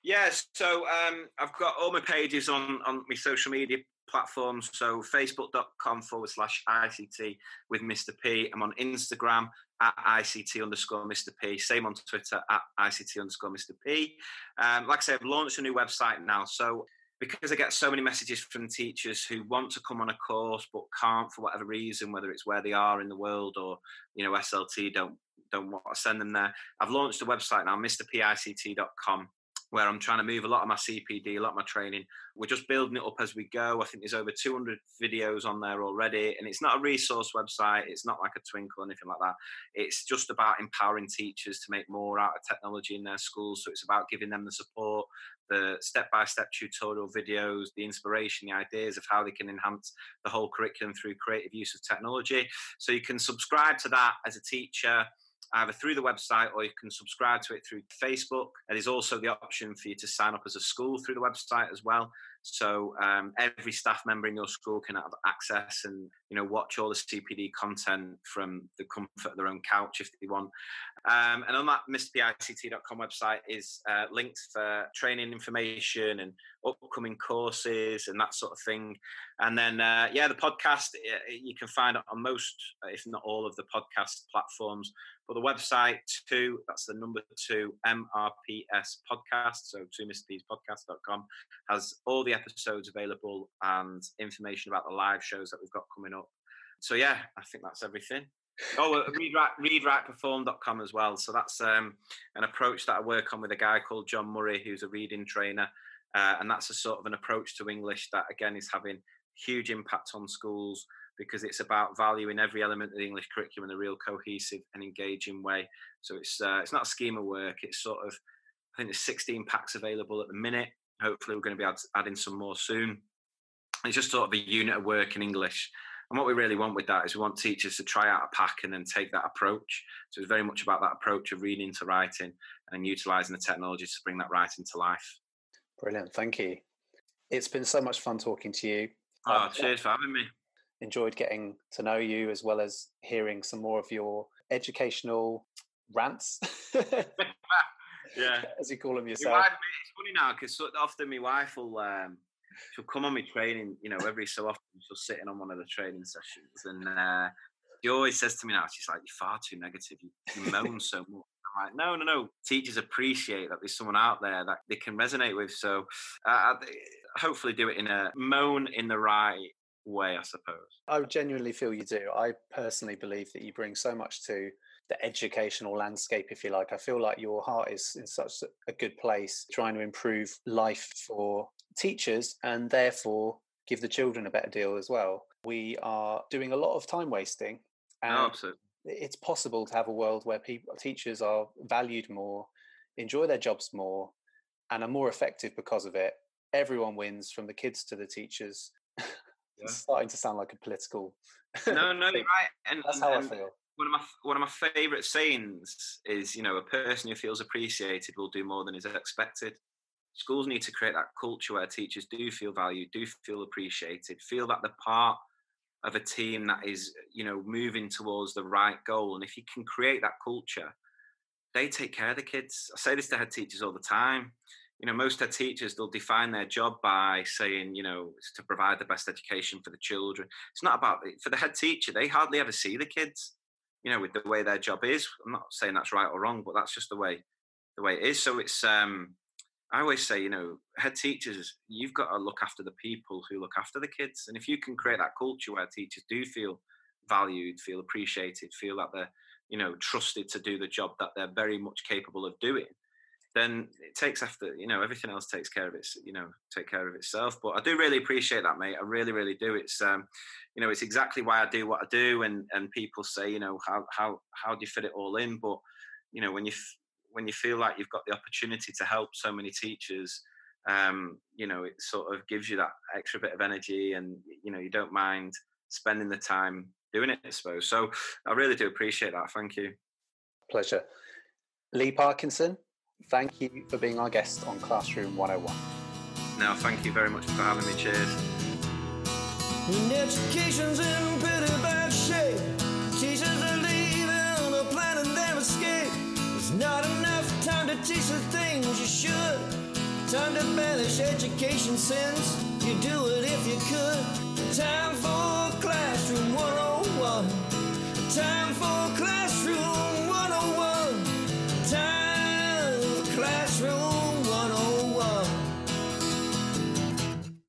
Yes, so um, I've got all my pages on on my social media platforms. So facebook.com forward slash ICT with Mr. P. I'm on Instagram at ICT underscore Mr. P. Same on Twitter at ICT underscore Mr. P. Um, like I said, I've launched a new website now. So because I get so many messages from teachers who want to come on a course but can't for whatever reason, whether it's where they are in the world or you know SLT don't don't want to send them there. I've launched a website now, mrpict.com where I'm trying to move a lot of my CPD, a lot of my training. We're just building it up as we go. I think there's over 200 videos on there already, and it's not a resource website. It's not like a Twinkl or anything like that. It's just about empowering teachers to make more out of technology in their schools. So it's about giving them the support, the step-by-step tutorial videos, the inspiration, the ideas of how they can enhance the whole curriculum through creative use of technology. So you can subscribe to that as a teacher either through the website or you can subscribe to it through Facebook. And There's also the option for you to sign up as a school through the website as well. So um, every staff member in your school can have access and you know watch all the CPD content from the comfort of their own couch if they want. Um, and on that mrpict.com website is uh, links for training information and upcoming courses and that sort of thing. And then uh, yeah, the podcast you can find on most, if not all, of the podcast platforms. But the website too, that's the number two MRPS podcast, so two mrpspodcast.com, has all the episodes available and information about the live shows that we've got coming up. So yeah, I think that's everything. Oh, uh, read, write, perform.com as well. So that's um, an approach that I work on with a guy called John Murray, who's a reading trainer. Uh, and that's a sort of an approach to English that, again, is having huge impact on schools because it's about valuing every element of the English curriculum in a real cohesive and engaging way. So it's uh, it's not a scheme of work. It's sort of I think there's 16 packs available at the minute. Hopefully, we're going to be add, adding some more soon. It's just sort of a unit of work in English. And what we really want with that is we want teachers to try out a pack and then take that approach. So it's very much about that approach of reading to writing and then utilising the technology to bring that writing to life. Brilliant. Thank you. It's been so much fun talking to you. Oh, uh, cheers for having me. Enjoyed getting to know you as well as hearing some more of your educational rants. yeah, as you call them yourself. Wife, it's funny now because often my wife will um, she'll come on my training. You know, every so often she'll sit in on one of the training sessions, and uh, she always says to me now, she's like, "You're far too negative. You, you moan so much." I'm like, no, no, no. Teachers appreciate that there's someone out there that they can resonate with. So, uh, hopefully, do it in a moan in the right way, I suppose. I genuinely feel you do. I personally believe that you bring so much to the educational landscape, if you like. I feel like your heart is in such a good place, trying to improve life for teachers and therefore give the children a better deal as well. We are doing a lot of time wasting. Oh, and oh, absolutely. It's possible to have a world where people, teachers are valued more, enjoy their jobs more, and are more effective because of it. Everyone wins, from the kids to the teachers. Yeah. it's starting to sound like a political. No, no, you're right. And that's how and, I feel one of my one of my favorite sayings is you know a person who feels appreciated will do more than is expected schools need to create that culture where teachers do feel valued do feel appreciated feel that they're part of a team that is you know moving towards the right goal and if you can create that culture they take care of the kids i say this to head teachers all the time you know most head teachers they'll define their job by saying you know it's to provide the best education for the children it's not about for the head teacher they hardly ever see the kids you know, with the way their job is. I'm not saying that's right or wrong, but that's just the way the way it is. So it's um I always say, you know, head teachers, you've got to look after the people who look after the kids. And if you can create that culture where teachers do feel valued, feel appreciated, feel that they're, you know, trusted to do the job that they're very much capable of doing, then it takes after you know everything else takes care of it you know take care of itself. But i do really appreciate that mate. I really really do. It's um you know it's exactly why i do what i do and and people say you know how how how do you fit it all in? But you know when you when you feel like you've got the opportunity to help so many teachers um you know it sort of gives you that extra bit of energy and you know you don't mind spending the time doing it i suppose. So i really do appreciate that. Thank you. Pleasure. Lee parkinson thank you for being our guest on Classroom 101. Now, thank you very much for having me. Cheers. And education's in pretty bad shape. Teachers are leaving or planning their escape. There's not enough time to teach the things you should. Time to banish education since you do it if you could. Time for Classroom 101. Time